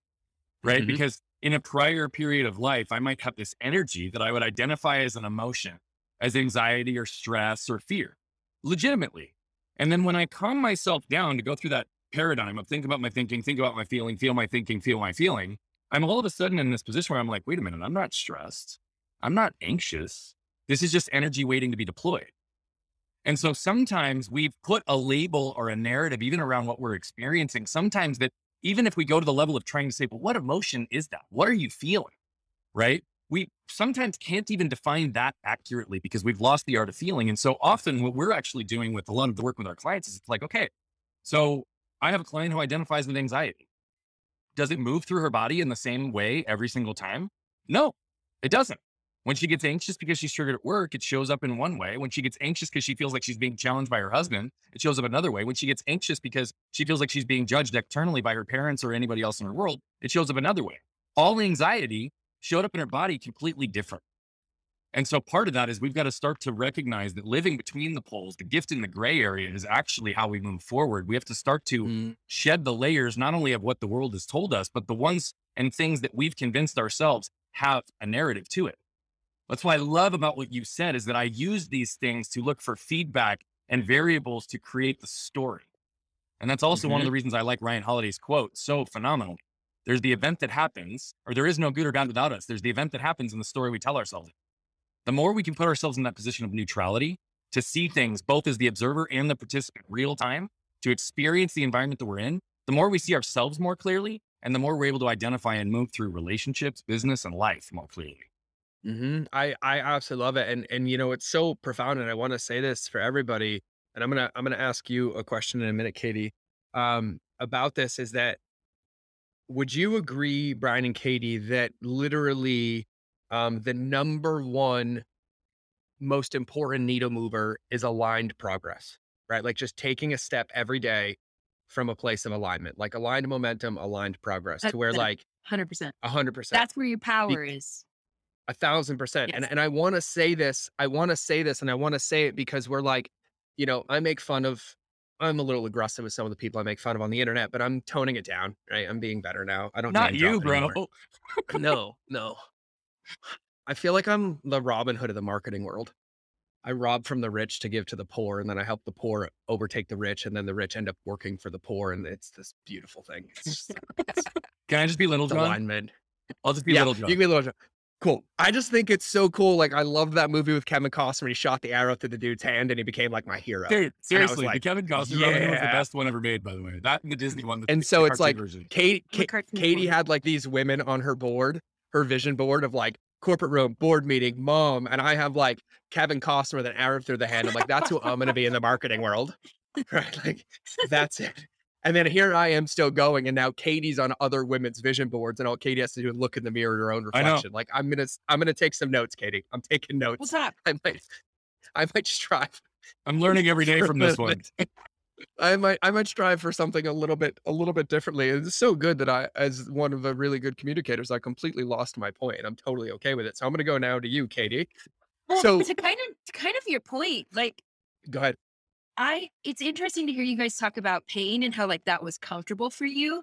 Right. Mm-hmm. Because in a prior period of life, I might have this energy that I would identify as an emotion, as anxiety or stress or fear, legitimately. And then when I calm myself down to go through that paradigm of think about my thinking, think about my feeling, feel my thinking, feel my feeling, I'm all of a sudden in this position where I'm like, wait a minute, I'm not stressed. I'm not anxious. This is just energy waiting to be deployed. And so sometimes we've put a label or a narrative even around what we're experiencing. Sometimes that even if we go to the level of trying to say, well, what emotion is that? What are you feeling? Right? We sometimes can't even define that accurately because we've lost the art of feeling. And so often what we're actually doing with a lot of the work with our clients is it's like, okay, so I have a client who identifies with anxiety. Does it move through her body in the same way every single time? No, it doesn't. When she gets anxious because she's triggered at work, it shows up in one way. When she gets anxious because she feels like she's being challenged by her husband, it shows up another way. When she gets anxious because she feels like she's being judged externally by her parents or anybody else in her world, it shows up another way. All anxiety showed up in her body completely different. And so part of that is we've got to start to recognize that living between the poles, the gift in the gray area is actually how we move forward. We have to start to Mm. shed the layers, not only of what the world has told us, but the ones and things that we've convinced ourselves have a narrative to it. That's what I love about what you said is that I use these things to look for feedback and variables to create the story. And that's also one of mm-hmm. the reasons I like Ryan Holiday's quote so phenomenal. There's the event that happens, or there is no good or bad without us. There's the event that happens in the story we tell ourselves. The more we can put ourselves in that position of neutrality to see things both as the observer and the participant real time, to experience the environment that we're in, the more we see ourselves more clearly, and the more we're able to identify and move through relationships, business, and life more clearly. Hmm I I absolutely love it, and and you know it's so profound, and I want to say this for everybody, and I'm gonna I'm gonna ask you a question in a minute, Katie, um, about this. Is that would you agree, Brian and Katie, that literally um, the number one most important needle mover is aligned progress, right? Like just taking a step every day from a place of alignment, like aligned momentum, aligned progress, That- to where that- like 100%. a hundred percent. That's where your power is. A thousand percent. And Yes. and I want to say this. I want to say this, and I want to say it because we're like, you know, I make fun of. I'm a little aggressive with some of the people I make fun of on the internet, but I'm toning it down. Right, I'm being better now. I don't Not you, bro. no, no. I feel like I'm the Robin Hood of the marketing world. I rob from the rich to give to the poor, and then I help the poor overtake the rich, and then the rich end up working for the poor, and it's this beautiful thing. Just Can I just be Little John? alignment. I'll just be yeah, Little John. you can be Little John. Cool. I just think it's so cool. Like I loved that movie with Kevin Costner. when He shot the arrow through the dude's hand, and he became like my hero. Dude, seriously, like, the Kevin Costner Robin Hood was the best one ever made, by the way. That and the Disney one. the- And the so it's like version. Katie, I'm a Ka- cartoon Katie board. had like these women on her board, her vision board of like corporate room, board meeting, mom, and I have like Kevin Costner with an arrow through the hand. I'm like, that's who I'm going to be in the marketing world, right? Like, that's it. And then here I am still going, and now Katie's on other women's vision boards, and all Katie has to do is look in the mirror at her own reflection. Like, I'm gonna, I'm gonna take some notes, Katie. I'm taking notes. What's up? I might, I might strive. I'm learning every day from this a one. I might, I might strive for something a little bit, a little bit differently. It's so good that I, as one of the really good communicators, I completely lost my point. I'm totally okay with it. So I'm going to go now to you, Katie. Well, So- to kind of to kind of your point, like Go ahead. I it's interesting to hear you guys talk about pain and how like that was comfortable for you.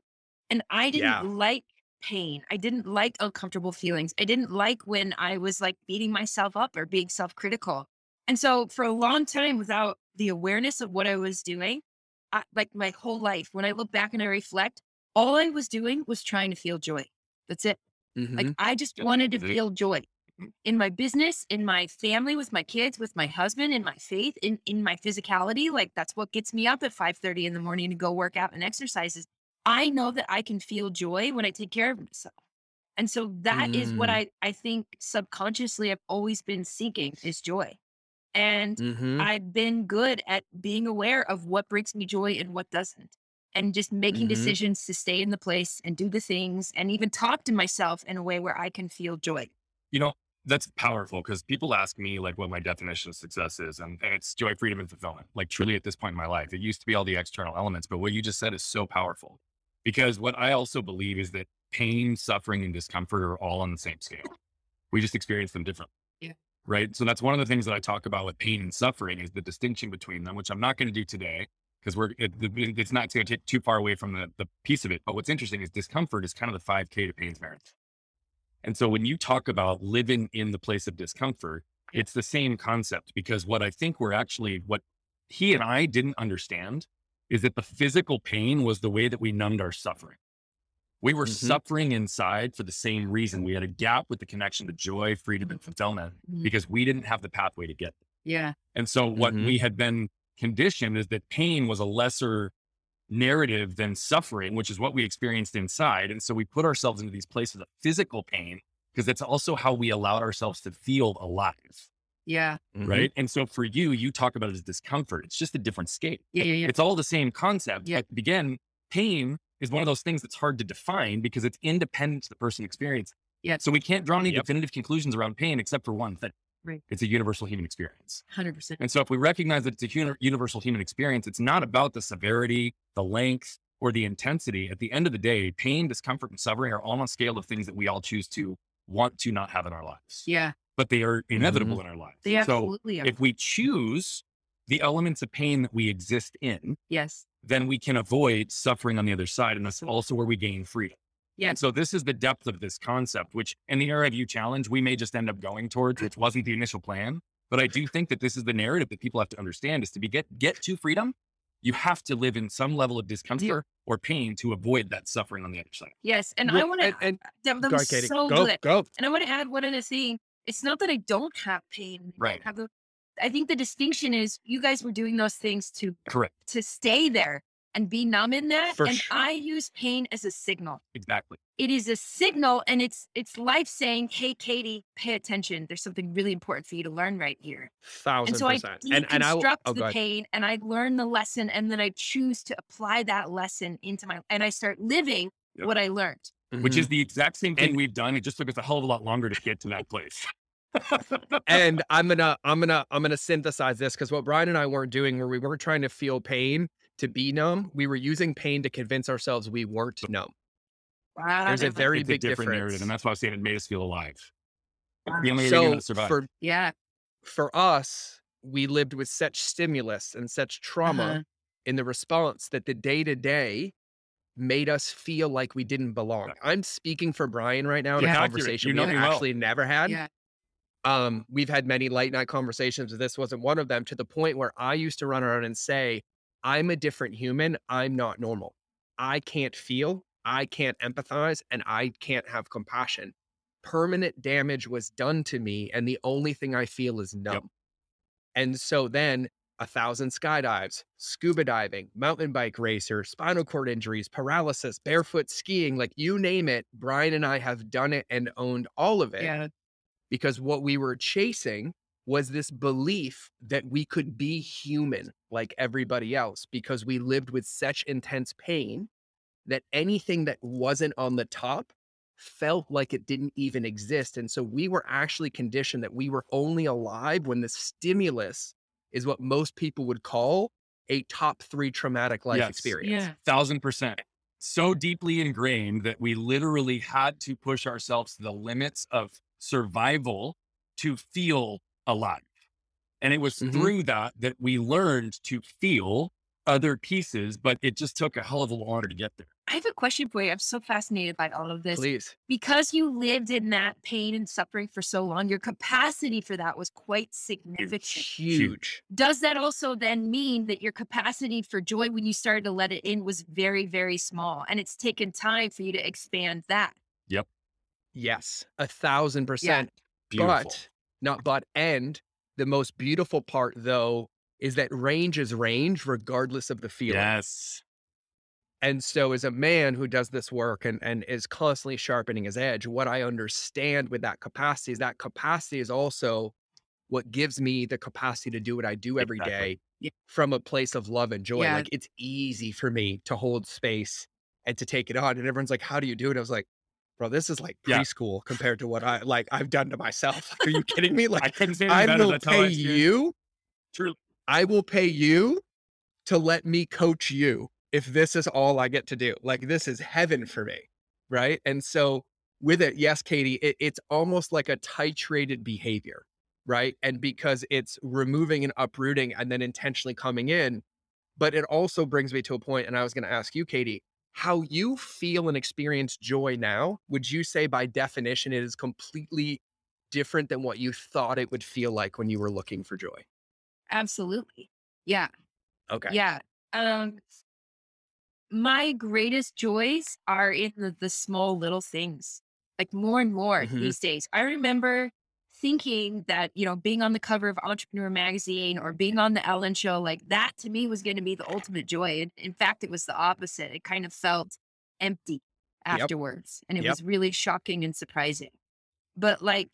And I didn't Yeah. like pain. I didn't like uncomfortable feelings. I didn't like when I was like beating myself up or being self-critical. And so for a long time without the awareness of what I was doing, I, like my whole life, when I look back and I reflect, all I was doing was trying to feel joy. That's it. Like Mhm. I just wanted to feel joy in my business, in my family, with my kids, with my husband, in my faith, in in my physicality. Like that's what gets me up at five thirty in the morning to go work out and exercises. I know that I can feel joy when I take care of myself. And so that is what Mm. I I think subconsciously I've always been seeking is joy. And Mhm. I've been good at being aware of what brings me joy and what doesn't. And just making Mhm. decisions to stay in the place and do the things and even talk to myself in a way where I can feel joy. You know, that's powerful because people ask me like what my definition of success is, and, and it's joy, freedom, and fulfillment. Like truly at this point in my life, it used to be all the external elements, but what you just said is so powerful. Because what I also believe is that pain, suffering, and discomfort are all on the same scale. We just experience them differently. Yeah. Right. So that's one of the things that I talk about with pain and suffering is the distinction between them, which I'm not going to do today because we're it, it's not going to take too far away from the, the piece of it. But what's interesting is discomfort is kind of the 5K to pain's marathon. And so when you talk about living in the place of discomfort, Yeah. it's the same concept because what I think we're actually, what he and I didn't understand is that the physical pain was the way that we numbed our suffering. We were Mhm. suffering inside for the same reason. We had a gap with the connection to joy, freedom, and fulfillment Mhm. because we didn't have the pathway to get there. Yeah. And so what Mhm. we had been conditioned is that pain was a lesser narrative than suffering, which is what we experienced inside. And so we put ourselves into these places of physical pain because it's also how we allowed ourselves to feel alive. Yeah. Mhm. Right. And so for you, you talk about it as discomfort. It's just a different scale. Yeah. Yeah. Yeah. It's all the same concept. Yeah. But again, pain is one of those things that's hard to define because it's independent to the person experience. Yeah. So we can't draw any Yep. definitive conclusions around pain except for one thing. Right. It's a universal human experience. Hundred percent. And so if we recognize that it's a uni- universal human experience, it's not about the severity, the length, or the intensity. At the end of the day, pain, discomfort, and suffering are all on a scale of things that we all choose to want to not have in our lives. Yeah. But they are inevitable mm-hmm. in our lives. They so absolutely are. if we choose the elements of pain that we exist in, yes. then we can avoid suffering on the other side. And that's also where we gain freedom. Yeah. And so this is the depth of this concept, which in the Area View Challenge, we may just end up going towards, which wasn't the initial plan. But I do think that this is the narrative that people have to understand is to be get, get to freedom, you have to live in some level of discomfort or pain to avoid that suffering on the other side. Yes. And I want to. and- and- That, that Go was so go, good. go. And I want to add one other thing. It's not that I don't have pain. I Right. Have the, I think the distinction is you guys were doing those things to Correct. to stay there and be numb in that. For and sure. I use pain as a signal. Exactly. It is a signal, and it's it's life saying, "Hey, Katie, pay attention. There's something really important for you to learn right here." Thousand And so I percent. And and I will- deconstruct oh, the pain, and I learn the lesson, and then I choose to apply that lesson into my, and I start living Yep. what I learned. Which Mhm. is the exact same thing And- we've done. It just took us a hell of a lot longer to get to that place. and I'm gonna I'm gonna I'm gonna synthesize this because what Brian and I weren't doing where we weren't trying to feel pain to be numb. We were using pain to convince ourselves we weren't numb. Wow. There's a very it's big a different difference. narrative. And that's why I was saying it made us feel alive. The only way So to survive. for yeah. for us, we lived with such stimulus and such trauma Uh-huh. in the response that the day to day made us feel like we didn't belong. I'm speaking for Brian right now in Yeah, a conversation You we know have me well. actually never had. Yeah. Um, we've had many late night conversations. but This wasn't one of them to the point where I used to run around and say, I'm a different human. I'm not normal. I can't feel, I can't empathize, and I can't have compassion. Permanent damage was done to me, and the only thing I feel is numb. And so then a thousand skydives, scuba diving, mountain bike racer, spinal cord injuries, paralysis, barefoot skiing, like you name it, Brian and I have done it and owned all of it Yeah. because what we were chasing was this belief that we could be human like everybody else because we lived with such intense pain that anything that wasn't on the top felt like it didn't even exist. And so we were actually conditioned that we were only alive when the stimulus is what most people would call a top three traumatic life Yes. experience. Yeah. thousand percent so deeply ingrained that we literally had to push ourselves to the limits of survival to feel alive and it was Mhm. through that that we learned to feel other pieces but it just took a hell of a lot longer to get there I have a question for you. I'm so fascinated by all of this. Please. Because you lived in that pain and suffering for so long, your capacity for that was quite significant. Huge. Does that also then mean that your capacity for joy when you started to let it in was very, very small? And it's taken time for you to expand that. Yep. Yes. A thousand percent. beautiful But not but and the most beautiful part though is that range is range regardless of the feeling. yes And so as a man who does this work and, and is constantly sharpening his edge, what I understand with that capacity is that capacity is also what gives me the capacity to do what I do every day Exactly. Yeah. from a place of love and joy. Yeah. Like it's easy for me to hold space and to take it on. And everyone's like, How do you do it? I was like, bro, this is like Yeah. preschool compared to what I like I've done to myself. Like, are you kidding me? Like i couldn't say I will pay you. Truly. I will pay you to let me coach you if this is all I get to do. Like this is heaven for me. Right. And so with it, yes, Katie, it, it's almost like a titrated behavior. Right. And because it's removing and uprooting and then intentionally coming in. But it also brings me to a point, and I was going to ask you, Katie, how you feel and experience joy now. Would you say by definition it is completely different than what you thought it would feel like when you were looking for joy? Absolutely. Yeah. Okay. Yeah. Um my greatest joys are in the, the small little things, like more and more Mhm. these days. I remember thinking that, you know, being on the cover of Entrepreneur Magazine or being on the Ellen Show, like that to me was going to be the ultimate joy. And in fact, it was the opposite. It kind of felt empty Yep. afterwards. And it Yep. was really shocking and surprising. But like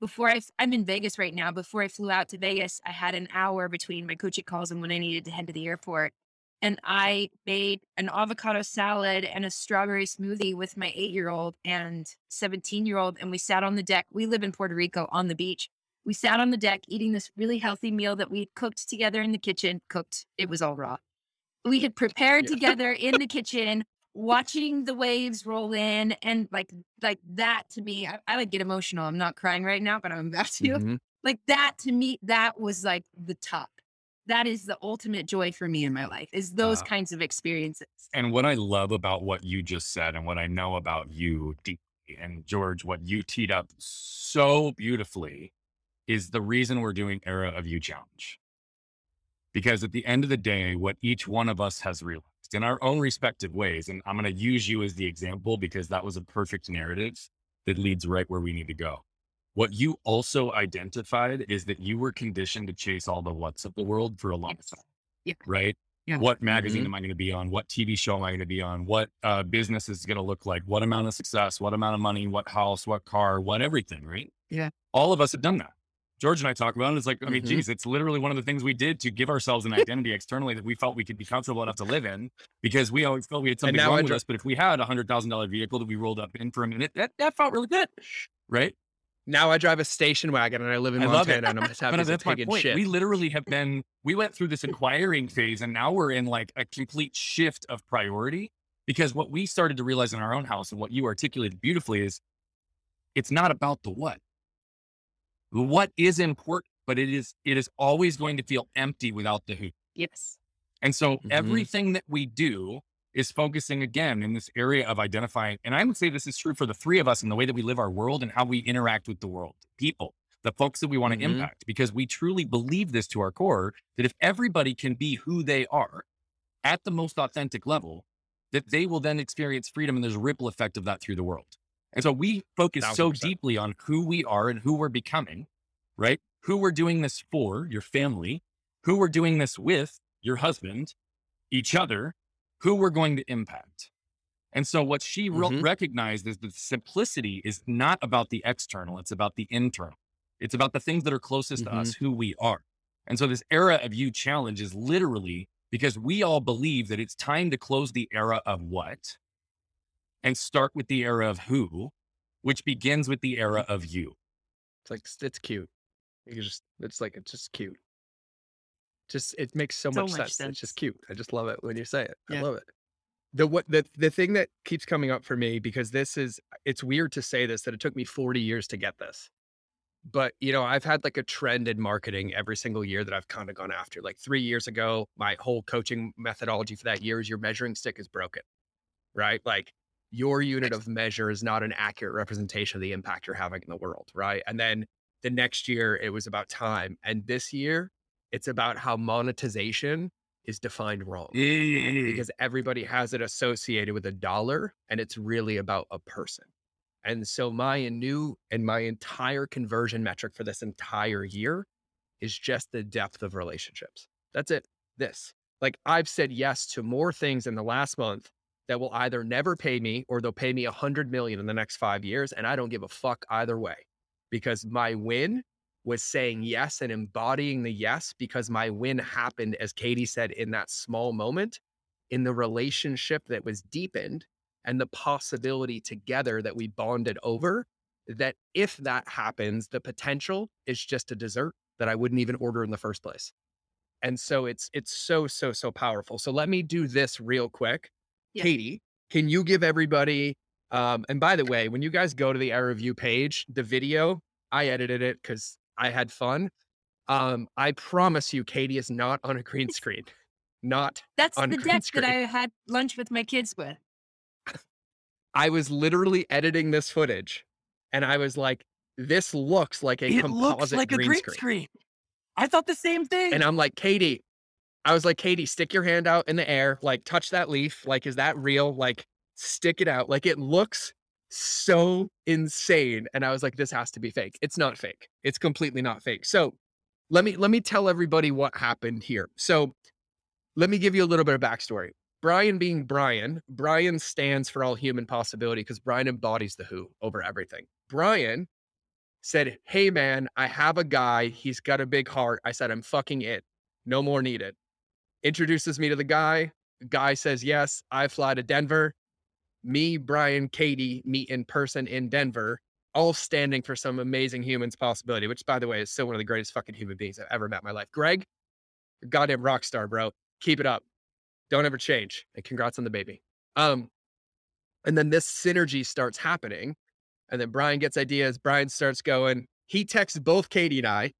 before I, f- I'm in Vegas right now. Before I flew out to Vegas, I had an hour between my coaching calls and when I needed to head to the airport. And I made an avocado salad and a strawberry smoothie with my eight year old and 17 year old. And we sat on the deck. We live in Puerto Rico on the beach. We sat on the deck eating this really healthy meal that we cooked together in the kitchen. Cooked, it was all raw. We had prepared Yeah. together in the kitchen, watching the waves roll in. And like, like that to me, I, I would get emotional. I'm not crying right now, but I'm about to Mhm. like that to me that was like the top that is the ultimate joy for me in my life is those Uh, kinds of experiences And what I love about what you just said and what I know about you deeply, and George, what you teed up so beautifully is the reason we're doing Era of You Challenge. Because at the end of the day, what each one of us has realized in our own respective ways, and I'm going to use you as the example because that was a perfect narrative that leads right where we need to go. What you also identified is that you were conditioned to chase all the what's of the world for a long Yes. time. Yeah. Right? Yeah. What magazine Mhm. am I going to be on? What TV show am I going to be on? What uh, business is going to look like? What amount of success? What amount of money? What house? What car? What everything, right? Yeah. All of us have done that. George and I talk about it. It's like, I mean, Mhm. geez, it's literally one of the things we did to give ourselves an identity externally that we felt we could be comfortable enough to live in because we always felt we had something wrong I with us. But if we had a hundred thousand dollar vehicle that we rolled up in for a minute, that, that felt really good. Right. Now I drive a station wagon and I live in I love it. Montana and I'm just happy But as that's a my pig in point. shit. We literally have been, we went through this inquiring phase and now we're in like a complete shift of priority because what we started to realize in our own house and what you articulated beautifully is it's not about the what. The what is important, but it is, it is always going to feel empty without the who. yes And so Mhm. everything that we do is focusing again in this area of identifying. And I would say this is true for the three of us in the way that we live our world and how we interact with the world, people, the folks that we want to Mhm. impact, because we truly believe this to our core that if everybody can be who they are at the most authentic level, that they will then experience freedom and there's a ripple effect of that through the world. And so we focus so 1000%. deeply on who we are and who we're becoming, right? Who we're doing this for, your family, who we're doing this with, your husband, each other, who we're going to impact. And so what she re- Mhm. recognized is that simplicity is not about the external, it's about the internal. It's about the things that are closest Mhm. to us, who we are. And so this era of you challenge is literally because we all believe that it's time to close the era of what and start with the era of who, which begins with the era of you. It's like it's cute. You just it's like it's just cute. Just it makes so, So much, much sense. sense. It's just cute. I just love it when you say it. I love it. The what the the thing that keeps coming up for me because this is it's weird to say this that it took me 40 years to get this. But you know, I've had like a trend in marketing every single year that I've kind of gone after. Like 3 years ago, my whole coaching methodology for that year is your measuring stick is broken. Right? Like your unit of measure is not an accurate representation of the impact you're having in the world, right? And then the next year it was about time and this year it's about how monetization is defined wrong mm. because everybody has it associated with a dollar and it's really about a person. And so my new and my entire conversion metric for this entire year is just the depth of relationships. That's it this. Like i've said yes to more things in the last month that will either never pay me or they'll pay me a hundred million in the next five years and i don't give a fuck either way because my win was saying yes and embodying the yes because my win happened, as Katie said, in that small moment, in the relationship that was deepened and the possibility together that we bonded over. That if that happens, the potential is just a dessert that I wouldn't even order in the first place. And so it's it's so so so powerful. So let me do this real quick. Yeah. Katie, can you give everybody um, and by the way, when you guys go to the Era of You page, the video, I edited it because I had fun. Um, I promise you, Katie is not on a green screen. Not. that's On the green deck screen. that i had lunch with my kids with I was literally editing this footage, and I was like, "This looks like a composite green, screen. I thought the same thing. And I'm like, Katie, I was like, Katie, stick your hand out in the air, like touch that leaf. Like, is that real? Like, stick it out. Like, it looks so insane. And I was like, this has to be fake. It's not fake. It's completely not fake. So let me let me tell everybody what happened here. So let me give you a little bit of backstory. Brian being Brian, Brian stands for all human possibility because Brian embodies the who over everything. Brian said, Hey man, I have a guy. He's got a big heart. I said, I'm fucking it. No more needed. Introduces me to the guy. Guy says, Yes, I fly to Denver. Me, Brian, Katie meet in person in Denver, all standing for some amazing humans possibility, which by the way is still one of the greatest fucking human beings I've ever met in my life. Greg, goddamn rock star, bro. Keep it up. Don't ever change. And congrats on the baby. Um, and then this synergy starts happening. And then Brian gets ideas. Brian starts going. He texts both Katie and I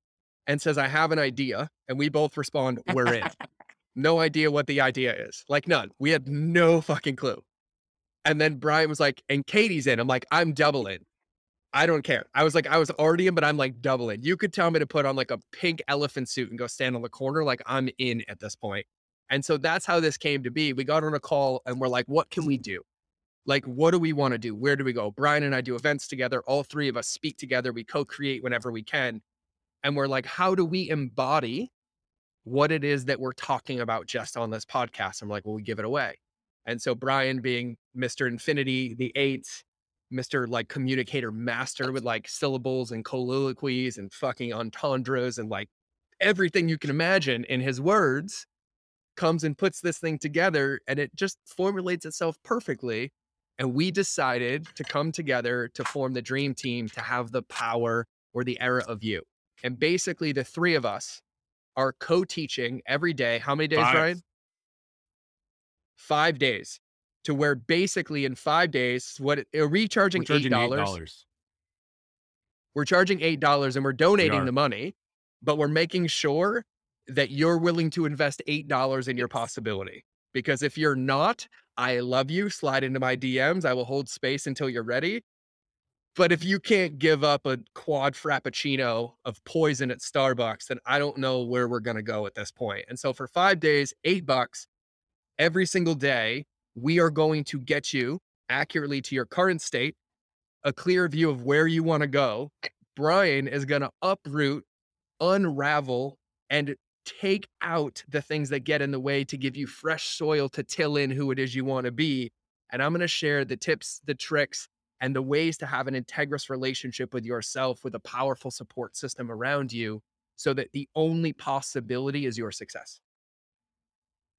and says, I have an idea. And we both respond, We're in. no idea what the idea is. Like none. We had no fucking clue. And then Brian was like, and Katie's in. I'm like, I'm doubling. I don't care. I was like, I was already in, but I'm like doubling. You could tell me to put on like a pink elephant suit and go stand on the corner. Like I'm in at this point. And so that's how this came to be. We got on a call and we're like, what can we do? Like, what do we want to do? Where do we go? Brian and I do events together. All three of us speak together. We co create whenever we can. And we're like, how do we embody what it is that we're talking about just on this podcast? I'm like, well, we give it away. And so Brian being Mr. Infinity, the eight, Mr. like communicator master with like syllables and colloquies and fucking entendres and like everything you can imagine in his words comes and puts this thing together and it just formulates itself perfectly. And we decided to come together to form the dream team to have the power or the era of you. And basically, the three of us are co teaching every day. How many days, Five. Brian? Five days. To where basically in five days, what it- uh, recharging We're charging eight eight dollars. dollars. We're charging eight dollars and we're donating are. the money, but we're making sure that you're willing to invest eight dollars in your possibility. Because if you're not, I love you. Slide into my DMs. I will hold space until you're ready. But if you can't give up a quad frappuccino of poison at Starbucks, then I don't know where we're gonna go at this point. And so for five days, eight bucks every single day, we are going to get you accurately to your current state, a clear view of where you want to go. Brian is going to uproot, unravel, and take out the things that get in the way to give you fresh soil to till in who it is you want to be. And I'm going to share the tips, the tricks, and the ways to have an integrous relationship with yourself with a powerful support system around you so that the only possibility is your success.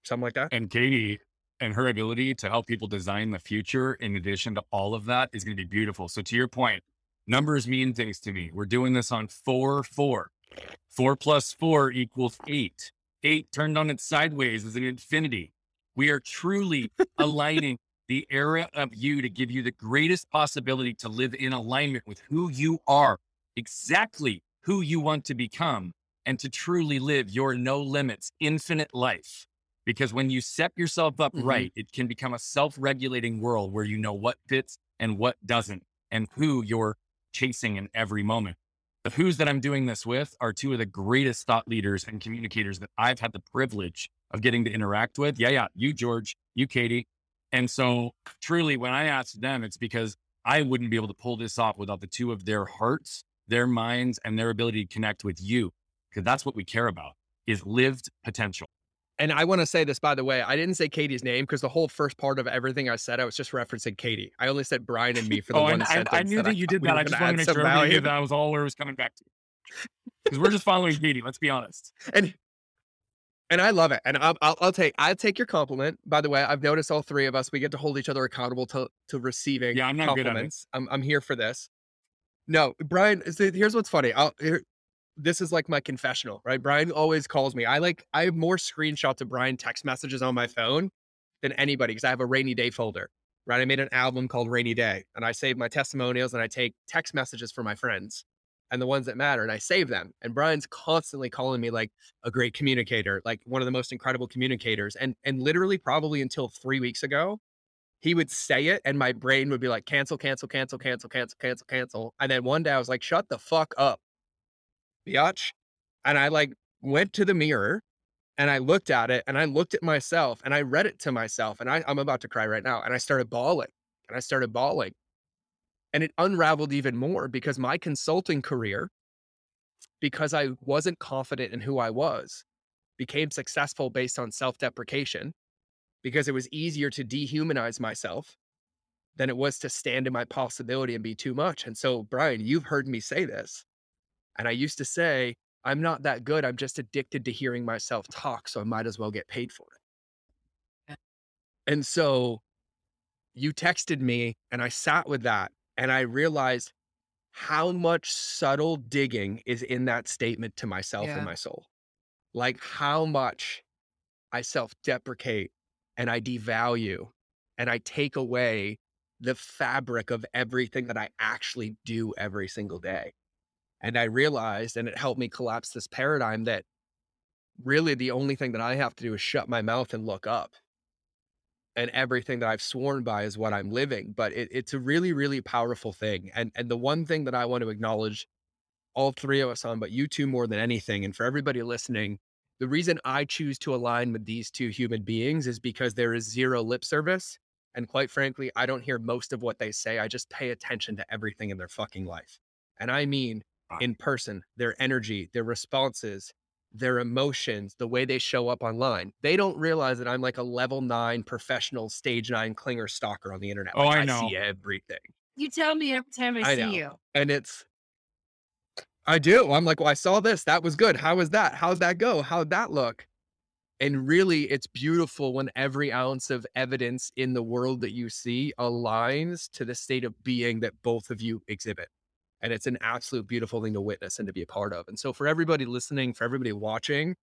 Something like that. And Katie and her ability to help people design the future, in addition to all of that, is going to be beautiful. So, to your point, numbers mean things to me. We're doing this on four, four. Four plus four equals eight. Eight turned on its sideways is an infinity. We are truly aligning the era of you to give you the greatest possibility to live in alignment with who you are, exactly who you want to become, and to truly live your no limits, infinite life. Because when you set yourself up Mhm. right, it can become a self regulating world where you know what fits and what doesn't, and who you're chasing in every moment. The who's that I'm doing this with are two of the greatest thought leaders and communicators that I've had the privilege of getting to interact with. Yeah, yeah, you, George, you, Katie. And so, truly, when I asked them, it's because I wouldn't be able to pull this off without the two of their hearts, their minds, and their ability to connect with you. Because that's what we care about is lived potential. And I want to say this, by the way, I didn't say Katie's name because the whole first part of everything I said, I was just referencing Katie. I only said Brian and me for the Oh, one I, sentence. I knew that, I you did that. I just wanted to make sure value. that was all where it was coming back to. Because we're just following Katie. Let's be honest. And and I love it. And I'll, I'll, I'll take I'll take your compliment. By the way, I've noticed all three of us we get to hold each other accountable to to receiving Yeah, I'm not good at. I'm I'm here for this. No, Brian. so Here's what's funny. I'll here, this is like my confessional, right? Brian always calls me. I like I have more screenshots of Brian text messages on my phone than anybody because I have a rainy day folder. Right. I made an album called Rainy Day and I save my testimonials and I take text messages for my friends and the ones that matter and I save them. And Brian's constantly calling me like a great communicator, like one of the most incredible communicators. And and literally probably until three weeks ago, he would say it and my brain would be like cancel, cancel, cancel, cancel, cancel, cancel, cancel. And then one day I was like, shut the fuck up, biatch. And I like went to the mirror And I looked at it and I looked at myself and I read it to myself. And I, I'm about to cry right now. And I started bawling and I started bawling. And it unraveled even more because my consulting career, because I wasn't confident in who I was, became successful based on self deprecation because it was easier to dehumanize myself than it was to stand in my possibility and be too much. And so, Brian, you've heard me say this. And I used to say, I'm not that good. I'm just addicted to hearing myself talk. So I might as well get paid for it. And so you texted me and I sat with that and I realized how much subtle digging is in that statement to myself Yeah. and my soul. Like how much I self deprecate and I devalue and I take away the fabric of everything that I actually do every single day. And I realized, and it helped me collapse this paradigm that really the only thing that I have to do is shut my mouth and look up. And everything that I've sworn by is what I'm living. But it, it's a really, really powerful thing. And and the one thing that I want to acknowledge all three of us on, but you two more than anything, and for everybody listening, the reason I choose to align with these two human beings is because there is zero lip service. And quite frankly, I don't hear most of what they say. I just pay attention to everything in their fucking life. And I mean in person, their energy, their responses, their emotions, the way they show up online. They don't realize that I'm like a level nine professional stage nine clinger stalker on the internet. Oh, Like, I know. see everything. You tell me every time I, I see know. you. And it's, I do. I'm like, well, I saw this. That was good. How was that? How'd that go? How'd that look? And really, it's beautiful when every ounce of evidence in the world that you see aligns to the state of being that both of you exhibit. And it's an absolute beautiful thing to witness and to be a part of. And so, for everybody listening, for everybody watching,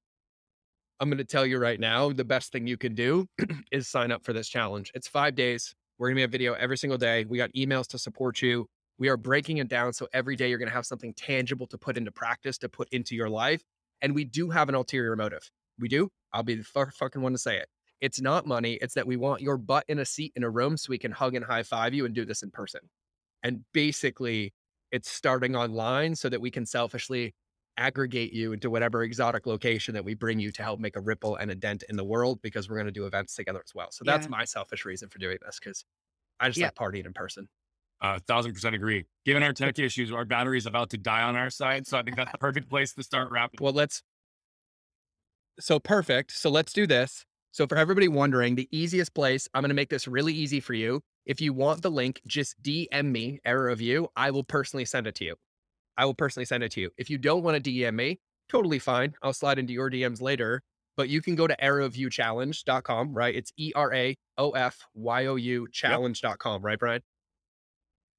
I'm going to tell you right now the best thing you can do is sign up for this challenge. It's five days. We're going to be a video every single day. We got emails to support you. We are breaking it down. So every day you're going to have something tangible to put into practice, to put into your life. And we do have an ulterior motive. We do. I'll be the fu- fucking one to say it. It's not money. It's that we want your butt in a seat in a room so we can hug and high five you and do this in person. And basically, it's starting online so that we can selfishly aggregate you into whatever exotic location that we bring you to help make a ripple and a dent in the world because we're going to do events together as well. So that's Yeah. my selfish reason for doing this because I just Yeah. like partying in person. A thousand percent agree. Given our tech issues, our battery is about to die on our side. So I think that's a perfect place to start wrapping. Well, let's. So perfect. So let's do this. So for everybody wondering, the easiest place, I'm going to make this really easy for you. If you want the link, just DM me, era of you. I will personally send it to you. I will personally send it to you. If you don't want to DM me, totally fine. I'll slide into your DMs later. But you can go to eraofyouchallenge.com, right? It's E R A O F Y O U challenge.com, right, Brian?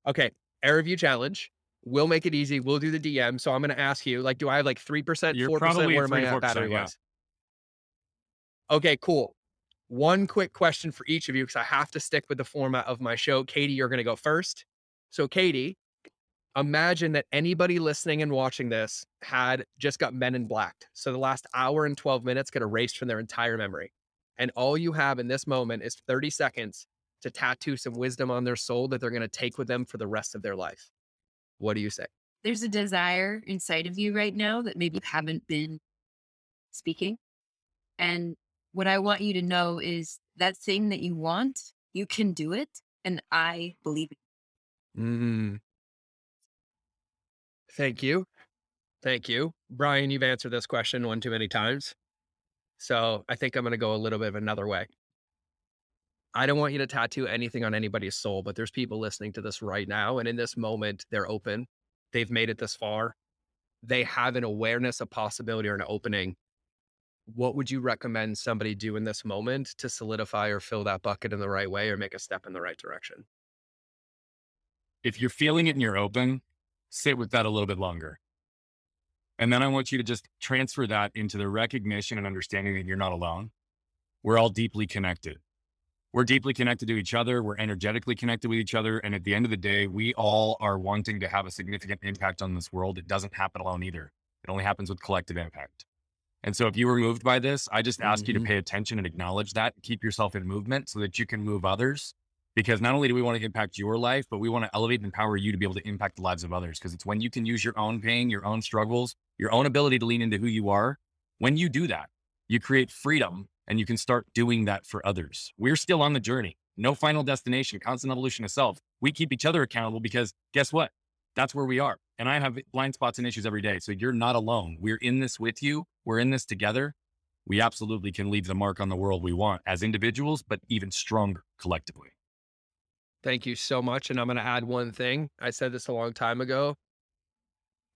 Okay. Era of You Challenge. We'll make it easy. We'll do the DM. So I'm going to ask you, like, do I have like 3%, You're 4%? probably Where am I at 4%, battery wise? Okay, cool. One quick question for each of you because I have to stick with the format of my show. Katie, you're going to go first. So, Katie, imagine that anybody listening and watching this had just got Men in Blacked. So, the last hour and 12 minutes get erased from their entire memory. And all you have in this moment is 30 seconds to tattoo some wisdom on their soul that they're going to take with them for the rest of their life. What do you say? There's a desire inside of you right now that maybe you haven't been speaking. And what I want you to know is that thing that you want, you can do it. And I believe it. Mm. Thank you. Thank you. Brian, you've answered this question one too many times. So I think I'm going to go a little bit of another way. I don't want you to tattoo anything on anybody's soul, but there's people listening to this right now. And in this moment, they're open. They've made it this far. They have an awareness, a possibility, or an opening. What would you recommend somebody do in this moment to solidify or fill that bucket in the right way or make a step in the right direction? if you're feeling it and you're open, sit with that a little bit longer. And then I want you to just transfer that into the recognition and understanding that you're not alone. We're all deeply connected. We're deeply connected to each other. We're energetically connected with each other. And at the end of the day, we all are wanting to have a significant impact on this world. It doesn't happen alone either. It only happens with collective impact. And so if you were moved by this, I just ask you to Mhm. pay attention and acknowledge that, keep yourself in movement so that you can move others because not only do we want to impact your life, but we want to elevate and empower you to be able to impact the lives of others. Because it's when you can use your own pain, your own struggles, your own ability to lean into who you are. When you do that, you create freedom and you can start doing that for others. We're still on the journey. No final destination, constant evolution of self. We keep each other accountable because guess what? That's where we are. And I have blind spots and issues every day. So you're not alone. We're in this with you. We're in this together. We absolutely can leave the mark on the world we want as individuals, but even stronger collectively. Thank you so much. And I'm going to add one thing. I said this a long time ago.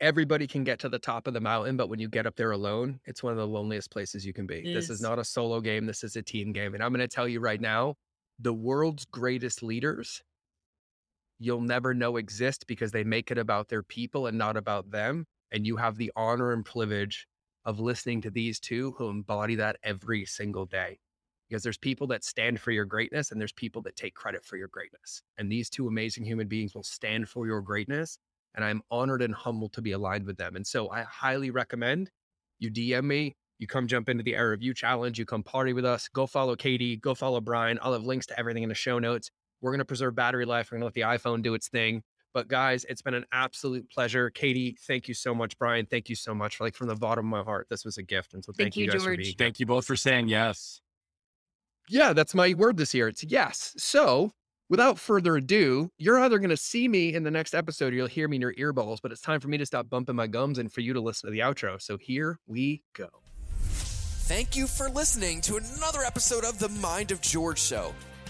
Everybody can get to the top of the mountain, but when you get up there alone, it's one of the loneliest places you can be. It this is is. not a solo game. This is a team game. And I'm going to tell you right now the world's greatest leaders, you'll never know exist because they make it about their people and not about them. And you have the honor and privilege of listening to these two who embody that every single day because there's people that stand for your greatness and there's people that take credit for your greatness. And these two amazing human beings will stand for your greatness. And I'm honored and humbled to be aligned with them. And so I highly recommend you DM me, you come jump into the Era of You Challenge, you come party with us, go follow Katie, go follow Brian. I'll have links to everything in the show notes. We're going to preserve battery life. We're going to let the iPhone do its thing. But guys, it's been an absolute pleasure. Katie, thank you so much. Brian, thank you so much. Like from the bottom of my heart, this was a gift. And so thank, Thank you you, guys for being. Thank you both for saying yes. Yeah, that's my word this year. It's yes. So, without further ado, you're either going to see me in the next episode or you'll hear me in your earballs, but it's time for me to stop bumping my gums and for you to listen to the outro. So, here we go. Thank you for listening to another episode of The Mind of George Show.